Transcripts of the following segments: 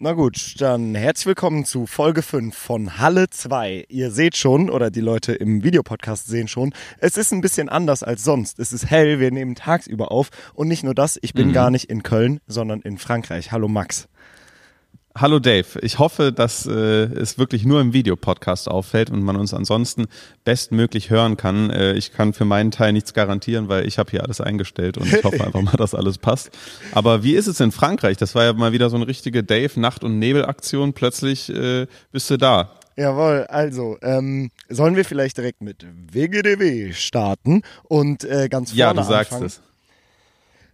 Na gut, dann herzlich willkommen zu Folge 5 von Halle 2. Ihr seht schon, oder die Leute im Videopodcast sehen schon, es ist ein bisschen anders als sonst. Es ist hell, wir nehmen tagsüber auf. Und nicht nur das, ich bin mhm. gar nicht in Köln, sondern in Frankreich. Hallo Max. Hallo Dave, ich hoffe, dass äh, es wirklich nur im Videopodcast auffällt und man uns ansonsten bestmöglich hören kann. Äh, ich kann für meinen Teil nichts garantieren, weil ich habe hier alles eingestellt und ich hoffe einfach mal, dass alles passt. Aber wie ist es in Frankreich? Das war ja mal wieder so eine richtige Dave Nacht- und Nebelaktion. Plötzlich äh, bist du da. Jawohl, also ähm, sollen wir vielleicht direkt mit WGDW starten und äh, ganz vorne Ja, du sagst anfangen? es.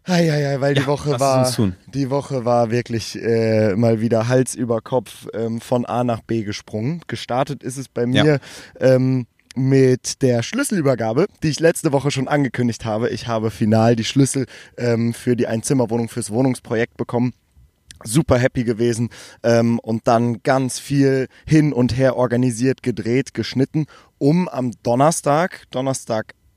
Ei, ei, ei, weil Ja, die Woche war die Woche war wirklich äh, mal wieder Hals über Kopf ähm, von A nach B gesprungen. Gestartet ist es bei mir ähm, mit der Schlüsselübergabe, die ich letzte Woche schon angekündigt habe. Ich habe final die Schlüssel ähm, für die Einzimmerwohnung fürs Wohnungsprojekt bekommen super happy gewesen ähm, und dann ganz viel hin und her organisiert, gedreht, geschnitten, um am Donnerstag,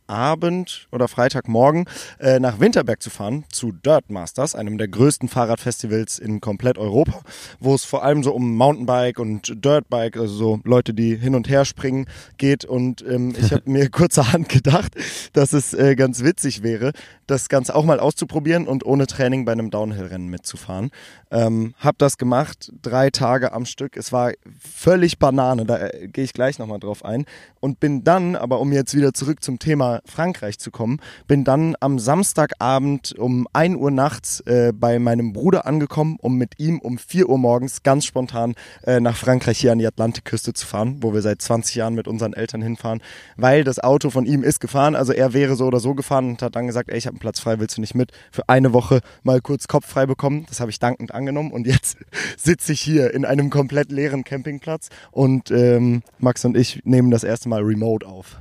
Donnerstagabend oder Freitagmorgen äh, nach Winterberg zu fahren zu Dirt Masters, einem der größten Fahrradfestivals in komplett Europa, wo es vor allem so um Mountainbike und Dirtbike, also so Leute, die hin und her springen, geht. Und ähm, ich habe mir kurzerhand gedacht, dass es äh, ganz witzig wäre, das Ganze auch mal auszuprobieren und ohne Training bei einem Downhill-Rennen mitzufahren. Ähm, hab das gemacht, drei Tage am Stück. Es war völlig Banane, da äh, gehe ich gleich nochmal drauf ein. Und bin dann, aber um jetzt wieder zurück zum Thema Frankreich zu kommen, bin dann am Samstagabend um 1 Uhr nachts äh, bei meinem Bruder angekommen, um mit ihm um 4 Uhr morgens ganz spontan äh, nach Frankreich hier an die Atlantikküste zu fahren, wo wir seit 20 Jahren mit unseren Eltern hinfahren, weil das Auto von ihm ist gefahren, also er wäre so oder so gefahren und hat dann gesagt, ey, ich habe einen Platz frei, willst du nicht mit? Für eine Woche mal kurz Kopf frei bekommen. Das habe ich dankend angenommen und jetzt sitze ich hier in einem komplett leeren Campingplatz und ähm, Max und ich nehmen das erste Mal remote auf.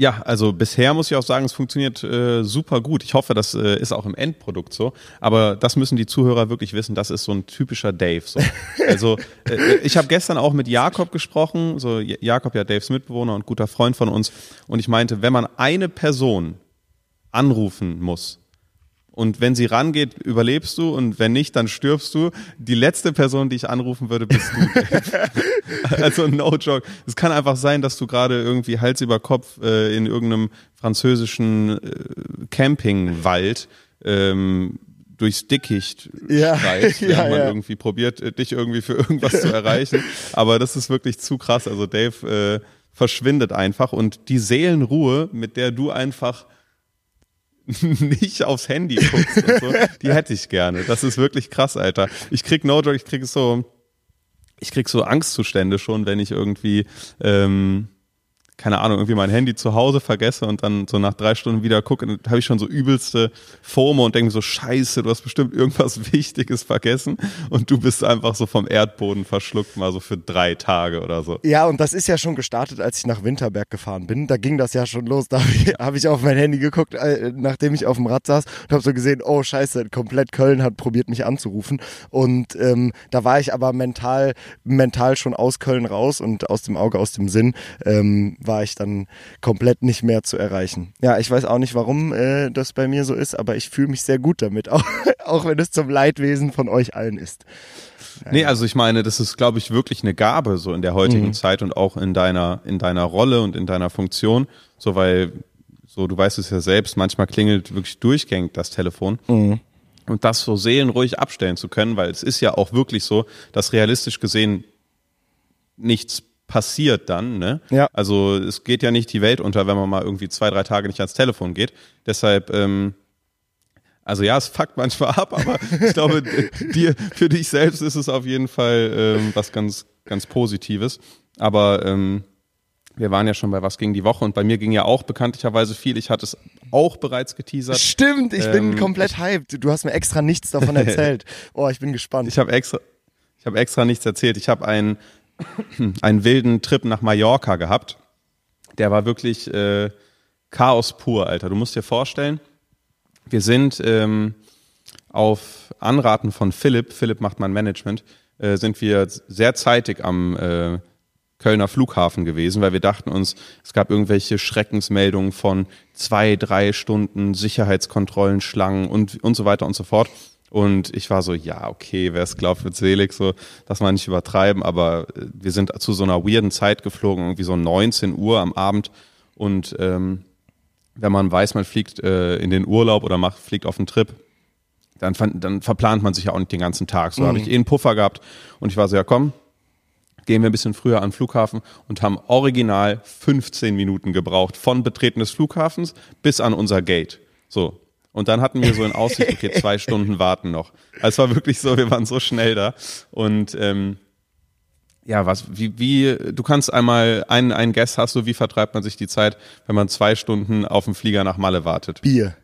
Ja, also bisher muss ich auch sagen, es funktioniert äh, super gut. Ich hoffe, das äh, ist auch im Endprodukt so. Aber das müssen die Zuhörer wirklich wissen. Das ist so ein typischer Dave. So. Also äh, ich habe gestern auch mit Jakob gesprochen. So Jakob ja Daves Mitbewohner und guter Freund von uns. Und ich meinte, wenn man eine Person anrufen muss und wenn sie rangeht, überlebst du und wenn nicht, dann stirbst du. Die letzte Person, die ich anrufen würde, bist du. Also no joke. Es kann einfach sein, dass du gerade irgendwie Hals über Kopf äh, in irgendeinem französischen äh, Campingwald ähm, durchs Dickicht Ja, schreist, während ja, man ja. irgendwie probiert, äh, dich irgendwie für irgendwas zu erreichen. Aber das ist wirklich zu krass. Also Dave äh, verschwindet einfach und die Seelenruhe, mit der du einfach nicht aufs Handy guckst und so, die hätte ich gerne. Das ist wirklich krass, Alter. Ich krieg no joke, ich krieg so, ich krieg so Angstzustände schon, wenn ich irgendwie, ähm, keine Ahnung, irgendwie mein Handy zu Hause vergesse und dann so nach drei Stunden wieder gucke, dann habe ich schon so übelste FOMO und denke so, scheiße, du hast bestimmt irgendwas Wichtiges vergessen und du bist einfach so vom Erdboden verschluckt, mal so für drei Tage oder so. Ja, und das ist ja schon gestartet, als ich nach Winterberg gefahren bin. Da ging das ja schon los. Da habe ich, hab ich auf mein Handy geguckt, äh, nachdem ich auf dem Rad saß und habe so gesehen, oh scheiße, komplett Köln hat probiert, mich anzurufen. Und ähm, da war ich aber mental, mental schon aus Köln raus und aus dem Auge, aus dem Sinn, ähm, war ich dann komplett nicht mehr zu erreichen. Ja, ich weiß auch nicht, warum äh, das bei mir so ist, aber ich fühle mich sehr gut damit, auch, auch wenn es zum Leidwesen von euch allen ist. Nee, also ich meine, das ist, glaube ich, wirklich eine Gabe so in der heutigen Zeit und auch in deiner, in deiner Rolle und in deiner Funktion. So, weil, so, du weißt es ja selbst, manchmal klingelt wirklich durchgängig das Telefon. Und das so seelenruhig abstellen zu können, weil es ist ja auch wirklich so, dass realistisch gesehen nichts passiert dann, ne? Ja. Also es geht ja nicht die Welt unter, wenn man mal irgendwie zwei, drei Tage nicht ans Telefon geht. Deshalb, ähm, also ja, es fuckt manchmal ab, aber ich glaube, dir, für dich selbst ist es auf jeden Fall ähm, was ganz, ganz Positives. Aber ähm, wir waren ja schon bei was ging die Woche und bei mir ging ja auch bekanntlicherweise viel. Ich hatte es auch bereits geteasert. Stimmt, ich bin Ähm, komplett hyped. Du hast mir extra nichts davon erzählt. Oh, ich bin gespannt. Ich habe extra, ich habe extra nichts erzählt. Ich habe einen, einen wilden Trip nach Mallorca gehabt. Der war wirklich äh, Chaos pur, Alter. Du musst dir vorstellen, wir sind ähm, auf Anraten von Philipp, Philipp macht mein Management, äh, sind wir sehr zeitig am äh, Kölner Flughafen gewesen, weil wir dachten uns, es gab irgendwelche Schreckensmeldungen von zwei, drei Stunden Sicherheitskontrollen, Schlangen und, und so weiter und so fort. Und ich war so, ja, okay, wer es glaubt, wird selig, so, das mal nicht übertreiben, aber äh, wir sind zu so einer weirden Zeit geflogen, irgendwie so 19 Uhr am Abend. Und ähm, wenn man weiß, man fliegt äh, in den Urlaub oder macht, fliegt auf einen Trip, dann, dann verplant man sich ja auch nicht den ganzen Tag. So mhm. habe ich eh einen Puffer gehabt und ich war so, ja komm, gehen wir ein bisschen früher an den Flughafen und haben original 15 Minuten gebraucht von Betreten des Flughafens bis an unser Gate. So. Und dann hatten wir so in Aussicht, okay, zwei Stunden warten noch. Also es war wirklich so, wir waren so schnell da. Und ähm, ja, was, wie, wie, du kannst einmal einen, einen Guess hast du, wie vertreibt man sich die Zeit, wenn man zwei Stunden auf dem Flieger nach Malle wartet? Bier.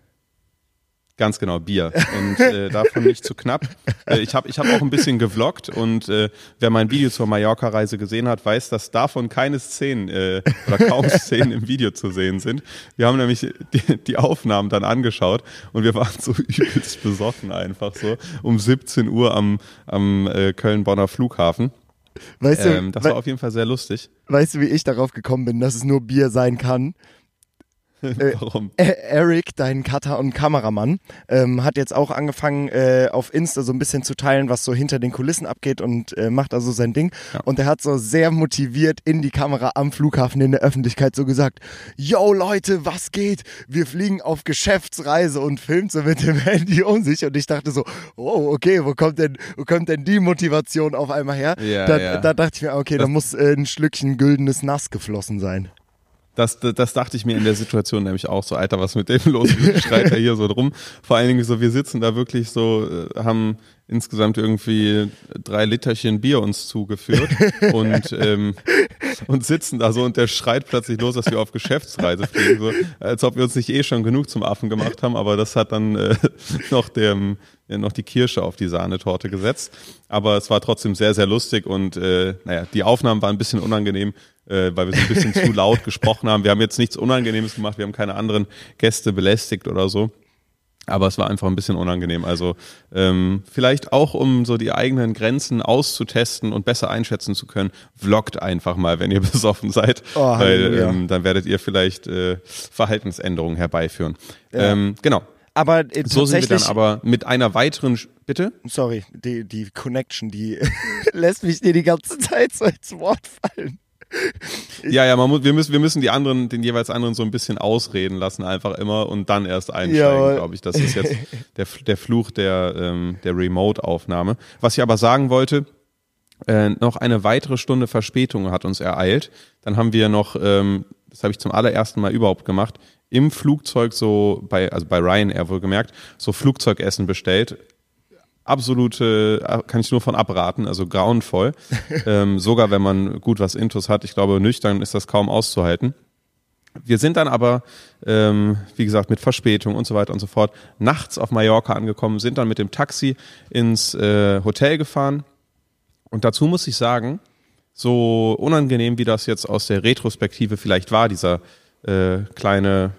Ganz genau, Bier. Und äh, davon nicht zu knapp. Äh, ich habe ich hab auch ein bisschen gevloggt und äh, wer mein Video zur Mallorca-Reise gesehen hat, weiß, dass davon keine Szenen äh, oder kaum Szenen im Video zu sehen sind. Wir haben nämlich die, die Aufnahmen dann angeschaut und wir waren so übelst besoffen einfach so um 17 Uhr am, am äh, Köln-Bonner Flughafen. Weißt du, ähm, das war auf jeden Fall sehr lustig. Weißt du, wie ich darauf gekommen bin, dass es nur Bier sein kann? Äh, Warum? Äh, Eric, dein Cutter und Kameramann, ähm, hat jetzt auch angefangen, äh, auf Insta so ein bisschen zu teilen, was so hinter den Kulissen abgeht und äh, macht also sein Ding. Ja. Und er hat so sehr motiviert in die Kamera am Flughafen in der Öffentlichkeit so gesagt, yo Leute, was geht? Wir fliegen auf Geschäftsreise und filmt so mit dem Handy um sich. Und ich dachte so, oh, okay, wo kommt denn, wo kommt denn die Motivation auf einmal her? Ja, da, ja. da dachte ich mir, okay, das da muss äh, ein Schlückchen güldenes Nass geflossen sein. Das, das, das dachte ich mir in der Situation nämlich auch so, Alter, was mit dem los? Schreit er hier so drum. Vor allen Dingen so, wir sitzen da wirklich so, äh, haben insgesamt irgendwie drei Literchen Bier uns zugeführt und, ähm, und sitzen da so und der schreit plötzlich los, dass wir auf Geschäftsreise fliegen, so, als ob wir uns nicht eh schon genug zum Affen gemacht haben, aber das hat dann äh, noch dem, ja, noch die Kirsche auf die Sahnetorte gesetzt. Aber es war trotzdem sehr, sehr lustig und äh, naja, die Aufnahmen waren ein bisschen unangenehm, äh, weil wir so ein bisschen zu laut gesprochen haben. Wir haben jetzt nichts Unangenehmes gemacht, wir haben keine anderen Gäste belästigt oder so. Aber es war einfach ein bisschen unangenehm. Also ähm, vielleicht auch, um so die eigenen Grenzen auszutesten und besser einschätzen zu können, vloggt einfach mal, wenn ihr besoffen seid. Oh, weil ähm, dann werdet ihr vielleicht äh, Verhaltensänderungen herbeiführen. Ja. Ähm, genau. Aber äh, so sind wir dann aber mit einer weiteren Bitte? Sorry, die, die Connection, die lässt mich dir die ganze Zeit so ins Wort fallen ja, ja, man muss, wir, müssen, wir müssen die anderen, den jeweils anderen so ein bisschen ausreden lassen, einfach immer und dann erst einsteigen, glaube ich. Das ist jetzt der, der Fluch der, ähm, der Remote-Aufnahme. Was ich aber sagen wollte, äh, noch eine weitere Stunde Verspätung hat uns ereilt. Dann haben wir noch, ähm, das habe ich zum allerersten Mal überhaupt gemacht, im Flugzeug so, bei, also bei Ryanair wohl gemerkt, so Flugzeugessen bestellt absolute, äh, kann ich nur von abraten, also grauenvoll. ähm, sogar wenn man gut was Intus hat, ich glaube, nüchtern ist das kaum auszuhalten. Wir sind dann aber, ähm, wie gesagt, mit Verspätung und so weiter und so fort, nachts auf Mallorca angekommen, sind dann mit dem Taxi ins äh, Hotel gefahren. Und dazu muss ich sagen, so unangenehm wie das jetzt aus der Retrospektive vielleicht war, dieser äh, kleine,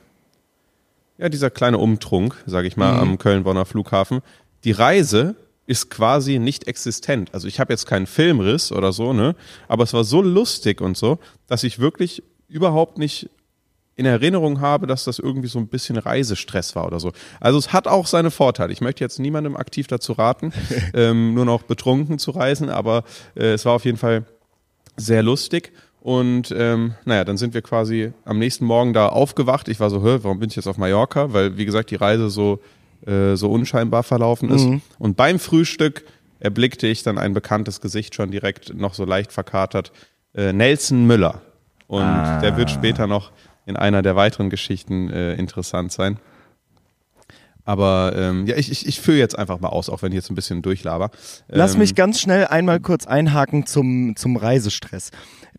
ja, dieser kleine Umtrunk, sage ich mal, mhm. am Köln-Bonner Flughafen, die Reise ist quasi nicht existent. Also ich habe jetzt keinen Filmriss oder so, ne? Aber es war so lustig und so, dass ich wirklich überhaupt nicht in Erinnerung habe, dass das irgendwie so ein bisschen Reisestress war oder so. Also es hat auch seine Vorteile. Ich möchte jetzt niemandem aktiv dazu raten, ähm, nur noch betrunken zu reisen, aber äh, es war auf jeden Fall sehr lustig. Und ähm, naja, dann sind wir quasi am nächsten Morgen da aufgewacht. Ich war so, hä, warum bin ich jetzt auf Mallorca? Weil, wie gesagt, die Reise so äh, so unscheinbar verlaufen ist. Mhm. Und beim Frühstück erblickte ich dann ein bekanntes Gesicht schon direkt noch so leicht verkatert. Äh, Nelson Müller. Und ah. der wird später noch in einer der weiteren Geschichten äh, interessant sein. Aber ähm, ja, ich, ich, ich fülle jetzt einfach mal aus, auch wenn ich jetzt ein bisschen durchlaber. Lass ähm, mich ganz schnell einmal kurz einhaken zum, zum Reisestress.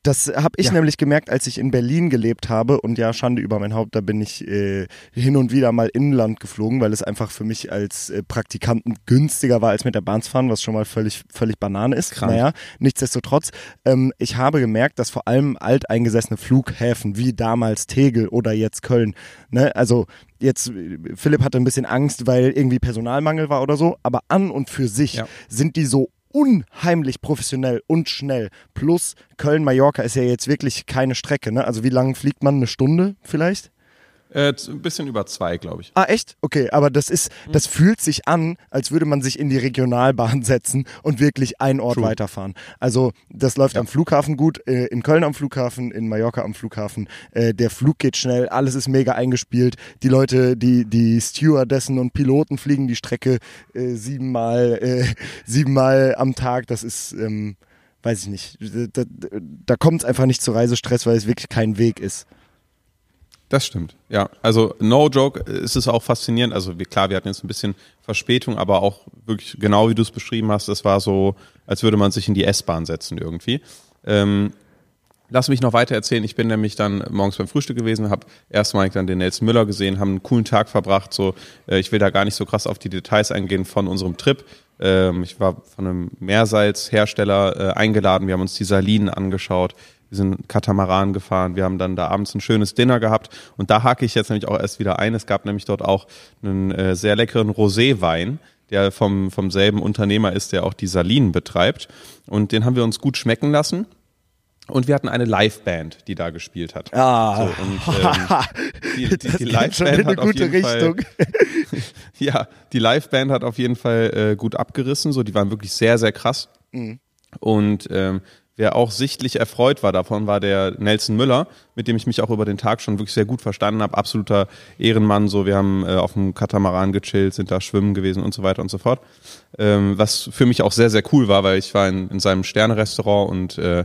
Das habe ich ja. nämlich gemerkt, als ich in Berlin gelebt habe. Und ja, Schande über mein Haupt, da bin ich äh, hin und wieder mal inland geflogen, weil es einfach für mich als äh, Praktikanten günstiger war, als mit der Bahn zu fahren, was schon mal völlig, völlig Banane ist. Krank. Naja, nichtsdestotrotz, ähm, ich habe gemerkt, dass vor allem alteingesessene Flughäfen wie damals Tegel oder jetzt Köln, ne, also jetzt, Philipp hatte ein bisschen Angst, weil irgendwie Personalmangel war oder so, aber an und für sich ja. sind die so unheimlich professionell und schnell. Plus Köln-Mallorca ist ja jetzt wirklich keine Strecke. Ne? Also wie lange fliegt man? Eine Stunde vielleicht? Äh, ein bisschen über zwei, glaube ich. Ah, echt? Okay, aber das ist, das fühlt sich an, als würde man sich in die Regionalbahn setzen und wirklich einen Ort True. weiterfahren. Also das läuft Ja. am Flughafen gut, äh, in Köln am Flughafen, in Mallorca am Flughafen. Äh, der Flug geht schnell, alles ist mega eingespielt. Die Leute, die, die Stewardessen und Piloten fliegen die Strecke äh, siebenmal, äh, siebenmal am Tag. Das ist, ähm, weiß ich nicht. Da, da, da kommt es einfach nicht zu Reisestress, weil es wirklich kein Weg ist. Das stimmt, ja. Also no joke, es ist auch faszinierend. Also wir, klar, wir hatten jetzt ein bisschen Verspätung, aber auch wirklich genau wie du es beschrieben hast, es war so, als würde man sich in die S-Bahn setzen irgendwie. Ähm, lass mich noch weiter erzählen. Ich bin nämlich dann morgens beim Frühstück gewesen, habe erstmalig dann den Nelson Müller gesehen, haben einen coolen Tag verbracht. So, äh, ich will da gar nicht so krass auf die Details eingehen von unserem Trip. Ähm, ich war von einem Meersalzhersteller äh, eingeladen. Wir haben uns die Salinen angeschaut. Wir sind Katamaran gefahren. Wir haben dann da abends ein schönes Dinner gehabt. Und da hake ich jetzt nämlich auch erst wieder ein. Es gab nämlich dort auch einen äh, sehr leckeren Roséwein, der vom, vom selben Unternehmer ist, der auch die Salinen betreibt. Und den haben wir uns gut schmecken lassen. Und wir hatten eine Liveband, die da gespielt hat. Ah. So, und, ähm, die, die, die Liveband hat auf jeden Richtung. Fall ja, die Liveband hat auf jeden Fall äh, gut abgerissen. So, die waren wirklich sehr, sehr krass. Mhm. Und ähm, wer auch sichtlich erfreut war davon, war der Nelson Müller, mit dem ich mich auch über den Tag schon wirklich sehr gut verstanden habe. Absoluter Ehrenmann. So, wir haben äh, auf dem Katamaran gechillt, sind da schwimmen gewesen und so weiter und so fort. Ähm, was für mich auch sehr, sehr cool war, weil ich war in, in seinem Sterne-Restaurant und äh,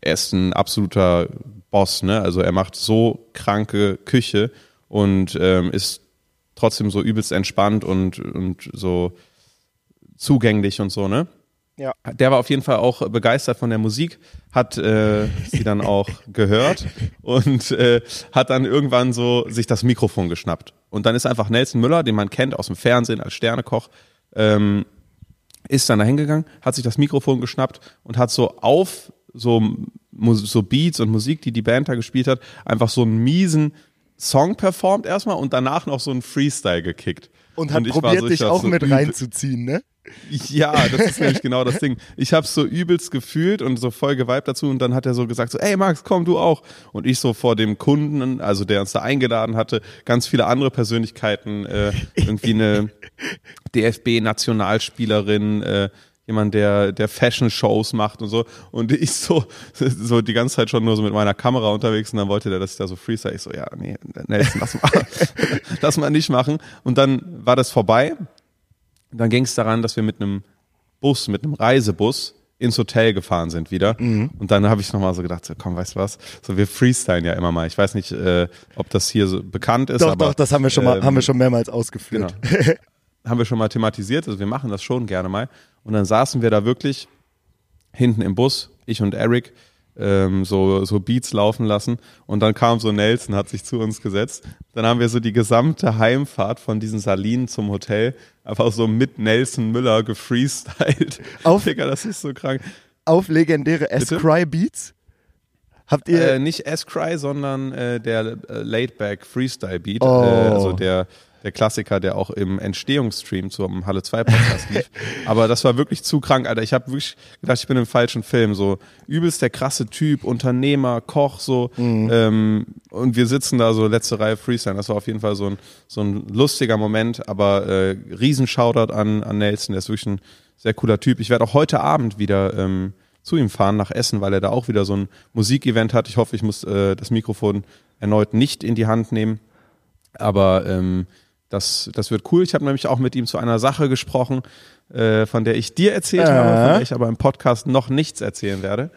er ist ein absoluter Boss, ne? Also er macht so kranke Küche und ähm, ist trotzdem so übelst entspannt und, und so zugänglich und so, ne? Ja. Der war auf jeden Fall auch begeistert von der Musik, hat äh, sie dann auch gehört und äh, hat dann irgendwann so sich das Mikrofon geschnappt. Und dann ist einfach Nelson Müller, den man kennt aus dem Fernsehen als Sternekoch, ähm, ist dann da hingegangen, hat sich das Mikrofon geschnappt und hat so auf so, so Beats und Musik, die die Band da gespielt hat, einfach so einen miesen Song performt erstmal und danach noch so einen Freestyle gekickt. Und hat war probiert, so- ich dich auch mit reinzuziehen, ne? Ja, das ist nämlich genau das Ding. Ich habe so übelst gefühlt und so voll geweibt dazu und dann hat er so gesagt so, ey Max, komm du auch. Und ich so vor dem Kunden, also der uns da eingeladen hatte, ganz viele andere Persönlichkeiten, äh, irgendwie eine DFB-Nationalspielerin, äh, jemand, der, der Fashion-Shows macht und so. Und ich so, so die ganze Zeit schon nur so mit meiner Kamera unterwegs und dann wollte der, dass ich da so freestyle. Ich so, ja, nee, Nelson, lass mal, lass mal nicht machen. Und dann war das vorbei. Und dann ging es daran, dass wir mit einem Bus, mit einem Reisebus ins Hotel gefahren sind wieder. Mhm. Und dann habe ich nochmal so gedacht, so, komm, weißt du was? So, wir freestylen ja immer mal. Ich weiß nicht, äh, ob das hier so bekannt ist. Doch, aber, doch, das haben wir schon mal, ähm, haben wir schon mehrmals ausgeführt. Genau. haben wir schon mal thematisiert, also wir machen das schon gerne mal. Und dann saßen wir da wirklich hinten im Bus, ich und Eric, ähm, so, so Beats laufen lassen. Und dann kam so Nelson, hat sich zu uns gesetzt. Dann haben wir so die gesamte Heimfahrt von diesen Salinen zum Hotel einfach so mit Nelson Müller gefreestylt. Auf- Digga, das ist so krank. Auf legendäre S-Cry Beats. Habt ihr, Äh, nicht S-Cry, sondern äh, der äh, Laidback Freestyle Beat. Oh. Äh, also der, der Klassiker, der auch im Entstehungsstream zum Halle 2 Podcast lief. Aber das war wirklich zu krank, Alter. Ich habe wirklich gedacht, ich bin im falschen Film. So übelst der krasse Typ, Unternehmer, Koch, so. Ähm, und wir sitzen da so letzte Reihe Freestyle. Das war auf jeden Fall so ein, so ein lustiger Moment. Aber äh, riesen Shoutout an, an Nelson. Der ist wirklich ein sehr cooler Typ. Ich werde auch heute Abend wieder ähm, zu ihm fahren nach Essen, weil er da auch wieder so ein Musikevent hat. Ich hoffe, ich muss äh, das Mikrofon erneut nicht in die Hand nehmen. Aber ähm, das, das wird cool. Ich habe nämlich auch mit ihm zu einer Sache gesprochen, äh, von der ich dir erzählt Äh. habe, von der ich aber im Podcast noch nichts erzählen werde,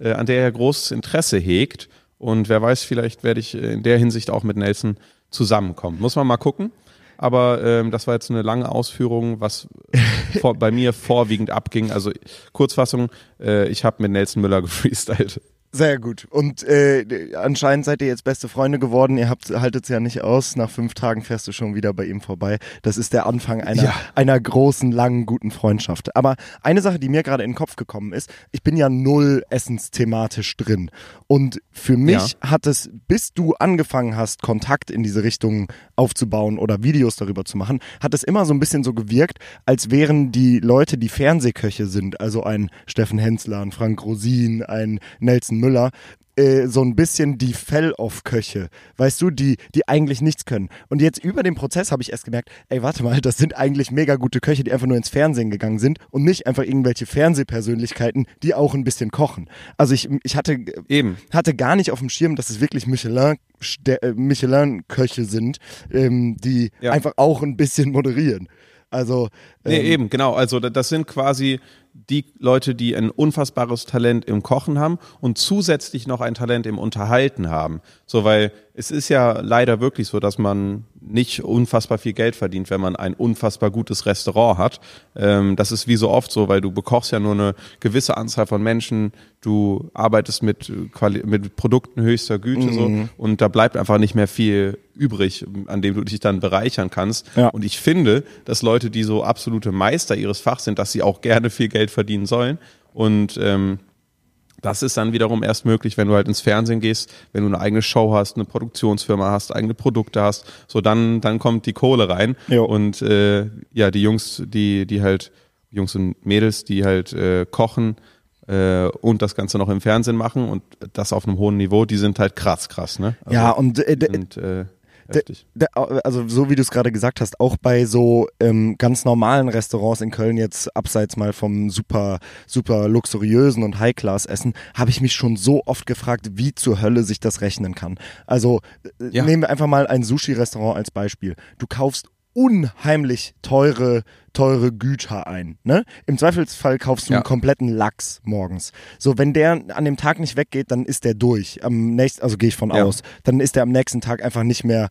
äh, an der er großes Interesse hegt. Und wer weiß, vielleicht werde ich äh, in der Hinsicht auch mit Nelson zusammenkommen. Muss man mal gucken. Aber ähm, das war jetzt eine lange Ausführung, was vor, bei mir vorwiegend abging. Also Kurzfassung, äh, ich habe mit Nelson Müller gefreestylt. Sehr gut. Und äh, anscheinend seid ihr jetzt beste Freunde geworden. Ihr habt haltet es ja nicht aus. Nach fünf Tagen fährst du schon wieder bei ihm vorbei. Das ist der Anfang einer, Ja. einer großen, langen, guten Freundschaft. Aber eine Sache, die mir gerade in den Kopf gekommen ist, ich bin ja null essensthematisch drin. Und für mich hat es, bis du angefangen hast, Kontakt in diese Richtung aufzubauen oder Videos darüber zu machen, hat es immer so ein bisschen so gewirkt, als wären die Leute, die Fernsehköche sind, also ein Steffen Hensler, ein Frank Rosin, ein Nelson Müller, äh, so ein bisschen die Fell-Off-Köche, weißt du, die, die eigentlich nichts können. Und jetzt über den Prozess habe ich erst gemerkt, ey, warte mal, das sind eigentlich mega gute Köche, die einfach nur ins Fernsehen gegangen sind und nicht einfach irgendwelche Fernsehpersönlichkeiten, die auch ein bisschen kochen. Also ich, ich hatte, Eben. hatte gar nicht auf dem Schirm, dass es wirklich Michelin äh, Michelin-Köche sind, ähm, die Ja. einfach auch ein bisschen moderieren. Also Nee, ähm, eben, genau. Also da- das sind quasi die Leute, die ein unfassbares Talent im Kochen haben und zusätzlich noch ein Talent im Unterhalten haben. So, weil es ist ja leider wirklich so, dass man nicht unfassbar viel Geld verdient, wenn man ein unfassbar gutes Restaurant hat. Ähm, das ist wie so oft so, weil du bekochst ja nur eine gewisse Anzahl von Menschen, du arbeitest mit, Quali mit Produkten höchster Güte so und da bleibt einfach nicht mehr viel übrig, an dem du dich dann bereichern kannst. Ja. Und ich finde, dass Leute, die so absolute Meister ihres Fachs sind, dass sie auch gerne viel Geld verdienen sollen. Und ähm, das ist dann wiederum erst möglich, wenn du halt ins Fernsehen gehst, wenn du eine eigene Show hast, eine Produktionsfirma hast, eigene Produkte hast. So dann, dann kommt die Kohle rein. Jo. Und äh, ja, die Jungs, die, die halt, Jungs und Mädels, die halt äh, kochen äh, und das Ganze noch im Fernsehen machen und das auf einem hohen Niveau, die sind halt krass, krass, ne? Also, ja, und äh, sind, äh, heftig. d- also so wie du es gerade gesagt hast, auch bei so ähm, ganz normalen Restaurants in Köln jetzt abseits mal vom super super luxuriösen und High-Class Essen, habe ich mich schon so oft gefragt, wie zur Hölle sich das rechnen kann. Also äh, Ja. nehmen wir einfach mal ein Sushi-Restaurant als Beispiel. Du kaufst unheimlich teure teure Güter ein. Ne? Im Zweifelsfall kaufst du Ja. einen kompletten Lachs morgens. So, wenn der an dem Tag nicht weggeht, dann ist der durch. Am nächsten, also gehe ich von Ja. aus, dann ist der am nächsten Tag einfach nicht mehr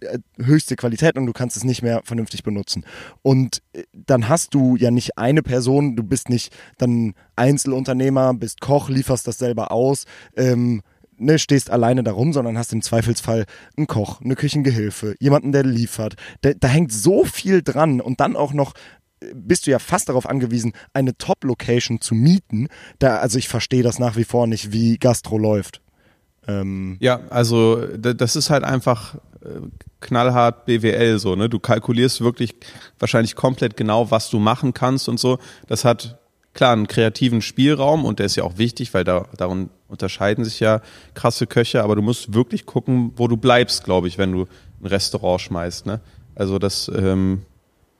äh, höchste Qualität und du kannst es nicht mehr vernünftig benutzen. Und äh, dann hast du ja nicht eine Person, du bist nicht dann Einzelunternehmer, bist Koch, lieferst das selber aus, ähm, ne, stehst alleine darum, sondern hast im Zweifelsfall einen Koch, eine Küchengehilfe, jemanden, der liefert. Da, da hängt so viel dran und dann auch noch äh, bist du ja fast darauf angewiesen, eine Top-Location zu mieten. Da, also ich verstehe das nach wie vor nicht, wie Gastro läuft. Ähm, Ja, also das ist halt einfach äh, knallhart BWL so, ne? Du kalkulierst wirklich wahrscheinlich komplett genau, was du machen kannst und so. Das hat klar einen kreativen Spielraum und der ist ja auch wichtig, weil da darin unterscheiden sich ja krasse Köche, aber du musst wirklich gucken, wo du bleibst, glaube ich, wenn du ein Restaurant schmeißt, ne? Also das ähm,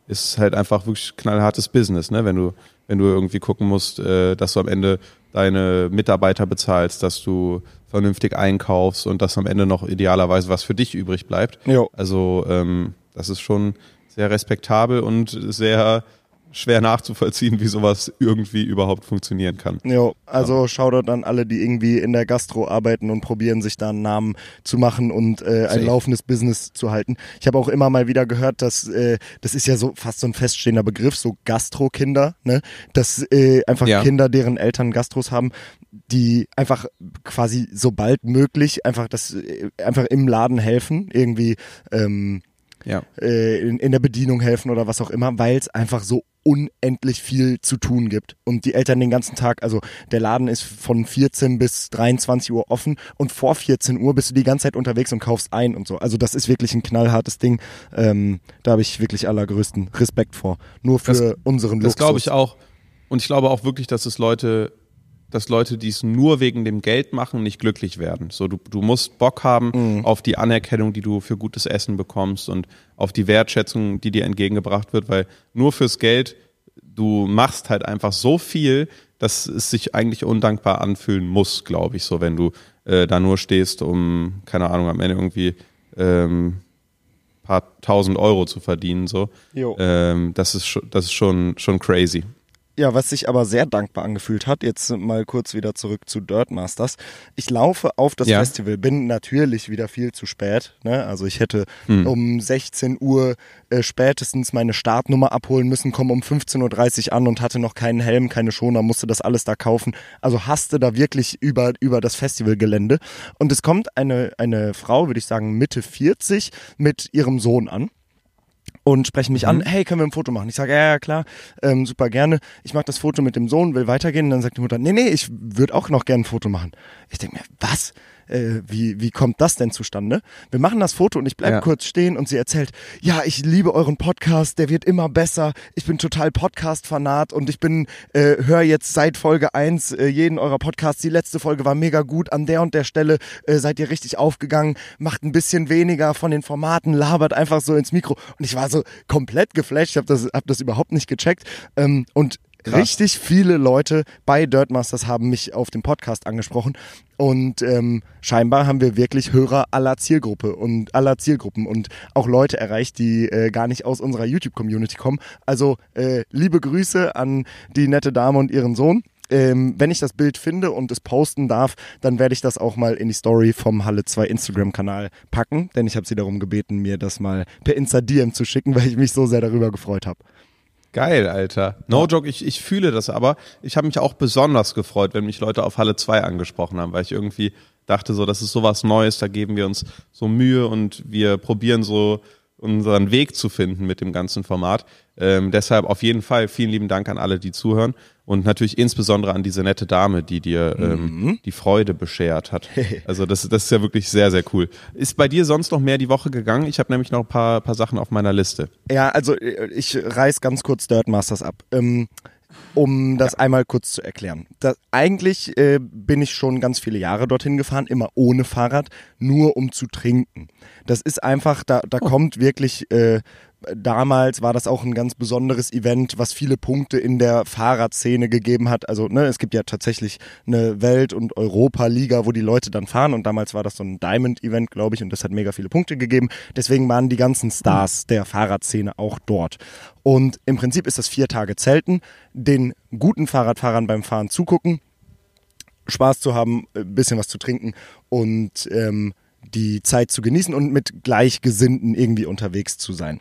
ist halt einfach wirklich knallhartes Business, ne? Wenn du, wenn du irgendwie gucken musst, äh, dass du am Ende deine Mitarbeiter bezahlst, dass du vernünftig einkaufst und dass am Ende noch idealerweise was für dich übrig bleibt. Jo. Also ähm, das ist schon sehr respektabel und sehr schwer nachzuvollziehen, wie sowas irgendwie überhaupt funktionieren kann. Jo, also Shoutout an alle, die irgendwie in der Gastro arbeiten und probieren, sich da einen Namen zu machen und äh, ein Safe. laufendes Business zu halten. Ich habe auch immer mal wieder gehört, dass äh, das ist ja so fast so ein feststehender Begriff, so Gastro-Kinder, ne? Dass äh, einfach Ja. Kinder, deren Eltern Gastros haben, die einfach quasi sobald möglich einfach das äh, einfach im Laden helfen, irgendwie ähm, Ja. äh, in, in der Bedienung helfen oder was auch immer, weil es einfach so unendlich viel zu tun gibt. Und die Eltern den ganzen Tag, also der Laden ist von 14 bis 23 Uhr offen und vor 14 Uhr bist du die ganze Zeit unterwegs und kaufst ein und so. Also das ist wirklich ein knallhartes Ding. Ähm, da habe ich wirklich allergrößten Respekt vor. Nur für Das- unseren Das Luxus. glaube ich auch. Und ich glaube auch wirklich, dass es Leute, dass Leute, die es nur wegen dem Geld machen, nicht glücklich werden. So, du, du musst Bock haben Mhm. auf die Anerkennung, die du für gutes Essen bekommst und auf die Wertschätzung, die dir entgegengebracht wird, weil nur fürs Geld, du machst halt einfach so viel, dass es sich eigentlich undankbar anfühlen muss, glaube ich, so, wenn du äh, da nur stehst, um, keine Ahnung, am Ende irgendwie ähm, paar tausend Euro zu verdienen, so. Ähm, das ist, das ist schon, schon crazy. Ja, was sich aber sehr dankbar angefühlt hat, jetzt mal kurz wieder zurück zu Dirt Masters. Ich laufe auf das Ja. Festival, bin natürlich wieder viel zu spät. Ne? Also ich hätte Hm. um 16 Uhr äh, spätestens meine Startnummer abholen müssen, komme um 15.30 Uhr an und hatte noch keinen Helm, keine Schoner, musste das alles da kaufen. Also hasste da wirklich über, über das Festivalgelände. Und es kommt eine, eine Frau, würde ich sagen Mitte 40, mit ihrem Sohn an und sprechen mich an, hey, können wir ein Foto machen? Ich sage, ja, ja, klar, ähm, super gerne. Ich mache das Foto mit dem Sohn, will weitergehen. Und dann sagt die Mutter, nee, nee, ich würde auch noch gerne ein Foto machen. Ich denke mir, was? Äh, wie, wie kommt das denn zustande? Wir machen das Foto und ich bleibe Ja. kurz stehen und sie erzählt, ja, ich liebe euren Podcast, der wird immer besser. Ich bin total Podcast-Fanat und ich bin, äh, höre jetzt seit Folge 1 äh, jeden eurer Podcasts. Die letzte Folge war mega gut. An der und der Stelle äh, seid ihr richtig aufgegangen. Macht ein bisschen weniger von den Formaten, labert einfach so ins Mikro. Und ich war so komplett geflasht. Ich habe das, hab das überhaupt nicht gecheckt. Ähm, und Krass. richtig viele Leute bei Dirtmasters haben mich auf dem Podcast angesprochen. Und ähm, scheinbar haben wir wirklich Hörer aller Zielgruppe und aller Zielgruppen und auch Leute erreicht, die äh, gar nicht aus unserer YouTube-Community kommen. Also äh, liebe Grüße an die nette Dame und ihren Sohn. Ähm, wenn ich das Bild finde und es posten darf, dann werde ich das auch mal in die Story vom Halle 2 Instagram-Kanal packen, denn ich habe sie darum gebeten, mir das mal per Insta-DM zu schicken, weil ich mich so sehr darüber gefreut habe. Geil, Alter. No joke, ich, ich fühle das aber. Ich habe mich auch besonders gefreut, wenn mich Leute auf Halle 2 angesprochen haben, weil ich irgendwie dachte so, das ist sowas Neues, da geben wir uns so Mühe und wir probieren so unseren Weg zu finden mit dem ganzen Format. Ähm, deshalb auf jeden Fall vielen lieben Dank an alle, die zuhören und natürlich insbesondere an diese nette Dame, die dir ähm, die Freude beschert hat. Also das, das ist ja wirklich sehr, sehr cool. Ist bei dir sonst noch mehr die Woche gegangen? Ich habe nämlich noch ein paar, paar Sachen auf meiner Liste. Ja, also äh, ich reiß ganz kurz Dirt Masters ab. Ähm, um das einmal kurz zu erklären. Das, eigentlich äh, bin ich schon ganz viele Jahre dorthin gefahren, immer ohne Fahrrad, nur um zu trinken. Das ist einfach, da, da kommt wirklich, äh, damals war das auch ein ganz besonderes Event, was viele Punkte in der Fahrradszene gegeben hat. Also ne, es gibt ja tatsächlich eine Welt- und Europa-Liga, wo die Leute dann fahren und damals war das so ein Diamond-Event, glaube ich, und das hat mega viele Punkte gegeben. Deswegen waren die ganzen Stars der Fahrradszene auch dort. Und im Prinzip ist das vier Tage Zelten, den guten Fahrradfahrern beim Fahren zugucken, Spaß zu haben, ein bisschen was zu trinken und ähm, die Zeit zu genießen und mit Gleichgesinnten irgendwie unterwegs zu sein.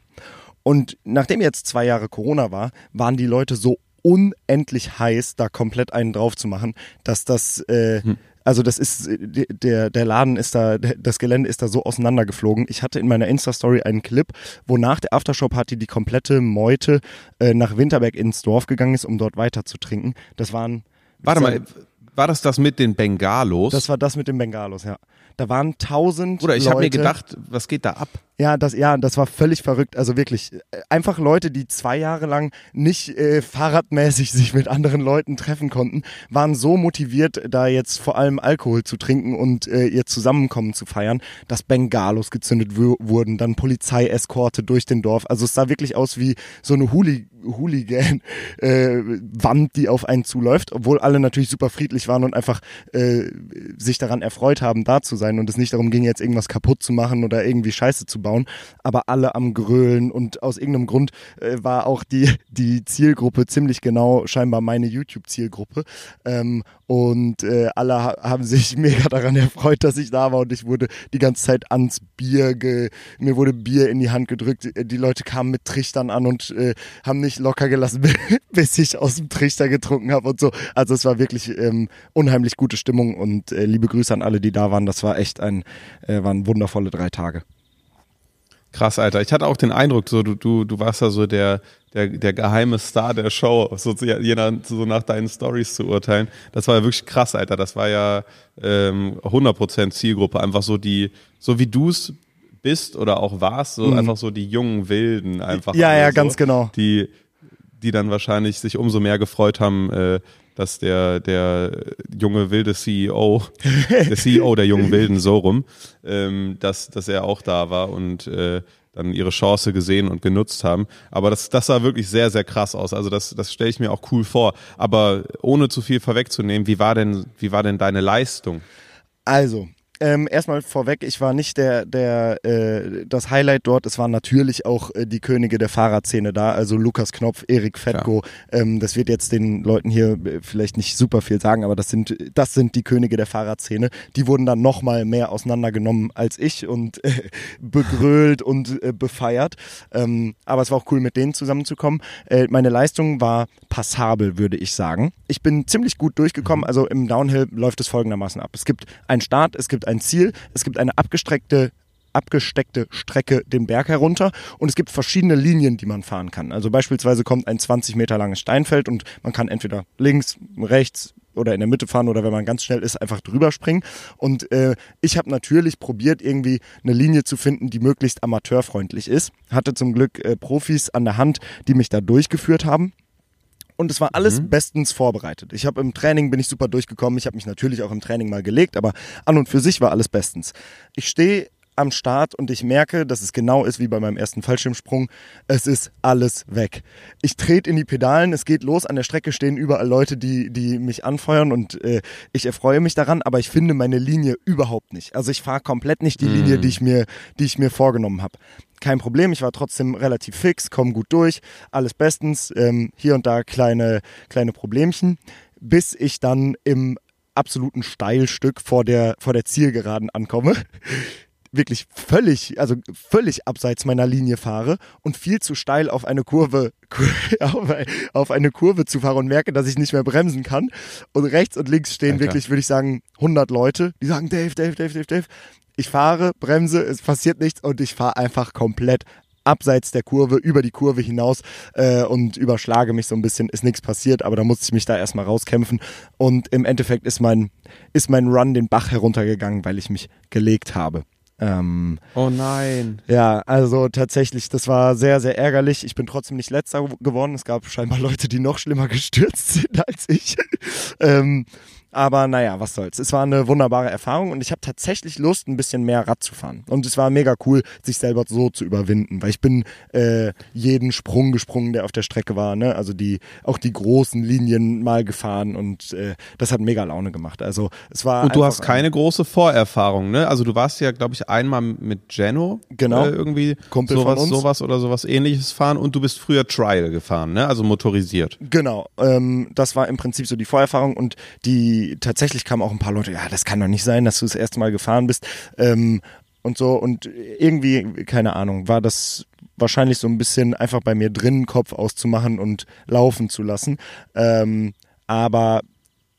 Und nachdem jetzt zwei Jahre Corona war, waren die Leute so unendlich heiß, da komplett einen drauf zu machen, dass das, äh, also das ist, äh, der, der Laden ist da, das Gelände ist da so auseinandergeflogen. Ich hatte in meiner Insta-Story einen Clip, wo nach der Aftershow-Party die komplette Meute äh, nach Winterberg ins Dorf gegangen ist, um dort weiter zu trinken. Das waren Warte mal, war das das mit den Bengalos? das war das mit den Bengalos, ja. Da waren tausend Oder ich habe mir gedacht, was geht da ab? Ja, das, ja, das war völlig verrückt. Also wirklich, äh, einfach Leute, die zwei Jahre lang nicht äh, fahrradmäßig sich mit anderen Leuten treffen konnten, waren so motiviert, da jetzt vor allem Alkohol zu trinken und äh, ihr Zusammenkommen zu feiern, dass Bengalos gezündet wu- wurden, dann Polizeieskorte durch den Dorf. Also es sah wirklich aus wie so eine Hooli Hooligan-Wand, die auf einen zuläuft, obwohl alle natürlich super friedlich waren und einfach äh, sich daran erfreut haben, da zu sein und es nicht darum ging, jetzt irgendwas kaputt zu machen oder irgendwie Scheiße zu bauen, aber alle am Grölen und aus irgendeinem Grund äh, war auch die, die Zielgruppe ziemlich genau scheinbar meine YouTube-Zielgruppe ähm, und äh, alle ha haben sich mega daran erfreut, dass ich da war und ich wurde die ganze Zeit ans Bier, ge mir wurde Bier in die Hand gedrückt, die Leute kamen mit Trichtern an und äh, haben nicht locker gelassen, bis ich aus dem Trichter getrunken habe und so. Also es war wirklich ähm, unheimlich gute Stimmung und äh, liebe Grüße an alle, die da waren. Das war echt ein, äh, waren wundervolle drei Tage. Krass, Alter. Ich hatte auch den Eindruck, so du, du, du warst ja so der, der, der geheime Star der Show, so, zu- je nach, so nach deinen Stories zu urteilen. Das war ja wirklich krass, Alter. Das war ja ähm, 100% Zielgruppe. Einfach so die, so wie du es bist oder auch warst, so einfach so die jungen Wilden einfach. Mhm. Ja, ja, so, ganz genau. Die, die dann wahrscheinlich sich umso mehr gefreut haben, äh, dass der, der junge wilde CEO, der CEO der jungen Wilden so rum, ähm, dass, dass er auch da war und äh, dann ihre Chance gesehen und genutzt haben. Aber das, das sah wirklich sehr, sehr krass aus. Also das, das stelle ich mir auch cool vor. Aber ohne zu viel vorwegzunehmen, wie war denn, wie war denn deine Leistung? Also, ähm, erstmal vorweg, ich war nicht der, der, äh, das Highlight dort. Es waren natürlich auch äh, die Könige der Fahrradszene da, also Lukas Knopf, Erik Fettko. Ähm, das wird jetzt den Leuten hier äh, vielleicht nicht super viel sagen, aber das sind, das sind die Könige der Fahrradszene. Die wurden dann nochmal mehr auseinandergenommen als ich und äh, begrölt und äh, befeiert. Ähm, aber es war auch cool, mit denen zusammenzukommen. Äh, meine Leistung war passabel, würde ich sagen. Ich bin ziemlich gut durchgekommen. Also im Downhill läuft es folgendermaßen ab. Es gibt einen Start, es gibt ein Ziel, es gibt eine abgestreckte abgesteckte Strecke den Berg herunter und es gibt verschiedene Linien, die man fahren kann. Also beispielsweise kommt ein 20 Meter langes Steinfeld und man kann entweder links, rechts, oder in der Mitte fahren oder wenn man ganz schnell ist, einfach drüber springen. Und äh, ich habe natürlich probiert, irgendwie eine Linie zu finden, die möglichst amateurfreundlich ist. Hatte zum Glück äh, Profis an der Hand, die mich da durchgeführt haben. Und es war alles mhm. bestens vorbereitet. Ich habe im Training bin ich super durchgekommen. Ich habe mich natürlich auch im Training mal gelegt, aber an und für sich war alles bestens. Ich stehe am Start und ich merke, dass es genau ist wie bei meinem ersten Fallschirmsprung. Es ist alles weg. Ich trete in die Pedalen, es geht los. An der Strecke stehen überall Leute, die, die mich anfeuern und äh, ich erfreue mich daran, aber ich finde meine Linie überhaupt nicht. Also ich fahre komplett nicht die. Linie, die ich mir, die ich mir vorgenommen habe. Kein Problem, ich war trotzdem relativ fix, komme gut durch, alles bestens. Ähm, hier und da kleine, kleine Problemchen, bis ich dann im absoluten Steilstück vor der, vor der Zielgeraden ankomme wirklich völlig, also völlig abseits meiner Linie fahre und viel zu steil auf eine Kurve, auf eine Kurve zu fahren und merke, dass ich nicht mehr bremsen kann. Und rechts und links stehen Alter. wirklich, würde ich sagen, 100 Leute, die sagen, Dave, Dave, Dave, Dave, Dave. Ich fahre, bremse, es passiert nichts und ich fahre einfach komplett abseits der Kurve, über die Kurve hinaus äh, und überschlage mich so ein bisschen, ist nichts passiert, aber da musste ich mich da erstmal rauskämpfen. Und im Endeffekt ist mein, ist mein Run den Bach heruntergegangen, weil ich mich gelegt habe. Ähm, oh nein. Ja, also tatsächlich, das war sehr, sehr ärgerlich. Ich bin trotzdem nicht letzter geworden. Es gab scheinbar Leute, die noch schlimmer gestürzt sind als ich. ähm, aber naja, was soll's. Es war eine wunderbare Erfahrung und ich habe tatsächlich Lust, ein bisschen mehr Rad zu fahren. Und es war mega cool, sich selber so zu überwinden, weil ich bin äh, jeden Sprung gesprungen, der auf der Strecke war. Ne? Also die auch die großen Linien mal gefahren und äh, das hat mega Laune gemacht. Also es war und du hast keine große Vorerfahrung, ne? Also du warst ja, glaube ich, einmal mit Geno genau äh, irgendwie Kumpel sowas, von uns. sowas oder sowas Ähnliches fahren und du bist früher Trial gefahren, ne? Also motorisiert. Genau, ähm, das war im Prinzip so die Vorerfahrung und die tatsächlich kamen auch ein paar Leute, ja, das kann doch nicht sein, dass du das erste Mal gefahren bist. Ähm, und so. Und irgendwie, keine Ahnung, war das wahrscheinlich so ein bisschen einfach bei mir drin, Kopf auszumachen und laufen zu lassen. Ähm, aber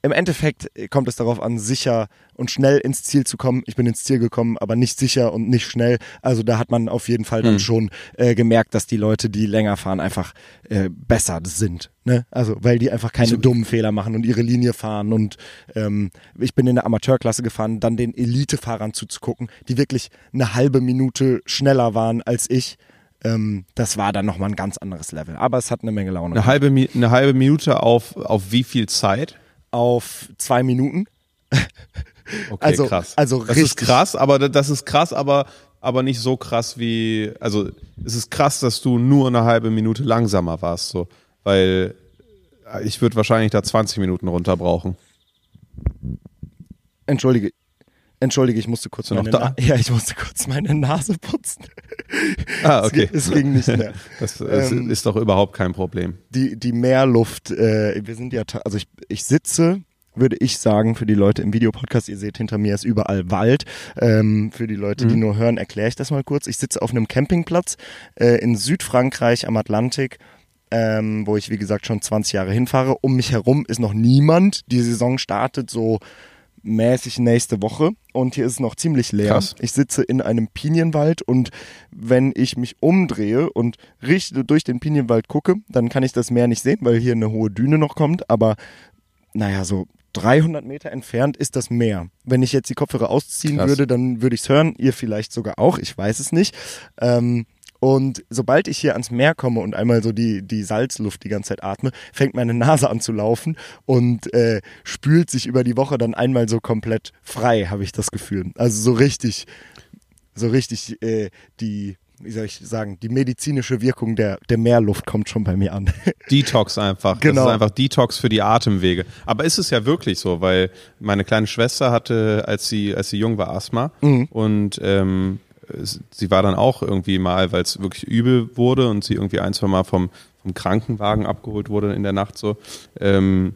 im Endeffekt kommt es darauf an, sicher und schnell ins Ziel zu kommen. Ich bin ins Ziel gekommen, aber nicht sicher und nicht schnell. Also da hat man auf jeden Fall dann hm. schon äh, gemerkt, dass die Leute, die länger fahren, einfach äh, besser sind. Ne? Also weil die einfach keine so. dummen Fehler machen und ihre Linie fahren. Und ähm, ich bin in der Amateurklasse gefahren, dann den Elitefahrern zuzugucken, die wirklich eine halbe Minute schneller waren als ich ähm, das war dann nochmal ein ganz anderes Level. Aber es hat eine Menge Laune. Eine halbe, eine halbe Minute auf, auf wie viel Zeit? Auf zwei Minuten. Okay, also, krass. Also das richtig. ist krass, aber das ist krass, aber aber nicht so krass wie, also es ist krass, dass du nur eine halbe Minute langsamer warst, so, weil ich würde wahrscheinlich da 20 Minuten runter brauchen. Entschuldige, entschuldige, ich musste kurz meine da? ja, ich musste kurz meine Nase putzen. Ah, okay. Es, ging nicht mehr. Das ähm, ist doch überhaupt kein Problem. Die die Meerluft, äh, wir sind ja, also ich ich sitze würde ich sagen, für die Leute im Videopodcast, ihr seht hinter mir ist überall Wald. Ähm, für die Leute, mhm. die nur hören, erkläre ich das mal kurz. Ich sitze auf einem Campingplatz äh, in Südfrankreich am Atlantik. Ähm, wo ich, wie gesagt, schon 20 Jahre hinfahre. Um mich herum ist noch niemand. Die Saison startet so mäßig nächste Woche und hier ist es noch ziemlich leer. Krass. Ich sitze in einem Pinienwald und wenn ich mich umdrehe und richte durch den Pinienwald gucke, dann kann ich das Meer nicht sehen, weil hier eine hohe Düne noch kommt, aber naja, so 300 Meter entfernt ist das Meer. Wenn ich jetzt die Kopfhörer ausziehen Krass. würde, dann würde ich es hören. Ihr vielleicht sogar auch, ich weiß es nicht. Ähm, und sobald ich hier ans Meer komme und einmal so die, die Salzluft die ganze Zeit atme, fängt meine Nase an zu laufen und äh, spült sich über die Woche dann einmal so komplett frei, habe ich das Gefühl. Also so richtig, so richtig äh, die wie soll ich sagen, die medizinische Wirkung der, der Meerluft kommt schon bei mir an. Detox einfach. Genau. Das ist einfach Detox für die Atemwege. Aber ist es ja wirklich so, weil meine kleine Schwester hatte, als sie, als sie jung war, Asthma mhm. und ähm, sie war dann auch irgendwie mal, weil es wirklich übel wurde und sie irgendwie ein, zwei Mal vom, vom Krankenwagen abgeholt wurde in der Nacht so, ähm,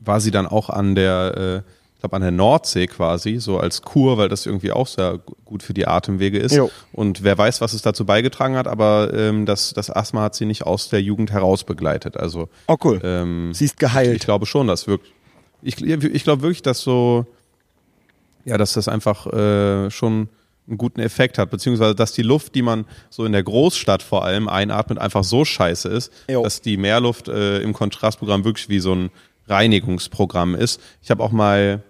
war sie dann auch an der, äh, ich glaube an der Nordsee quasi, so als Kur, weil das irgendwie auch sehr gut für die Atemwege ist. Jo. Und wer weiß, was es dazu beigetragen hat, aber ähm, das, das Asthma hat sie nicht aus der Jugend heraus begleitet. Also, oh cool. Ähm, sie ist geheilt. Ich, ich glaube schon, dass wirklich, ich, ich glaube wirklich, dass so, ja, dass das einfach äh, schon einen guten Effekt hat, beziehungsweise dass die Luft, die man so in der Großstadt vor allem einatmet, einfach so scheiße ist, jo. dass die Meerluft äh, im Kontrastprogramm wirklich wie so ein Reinigungsprogramm ist. Ich habe auch mal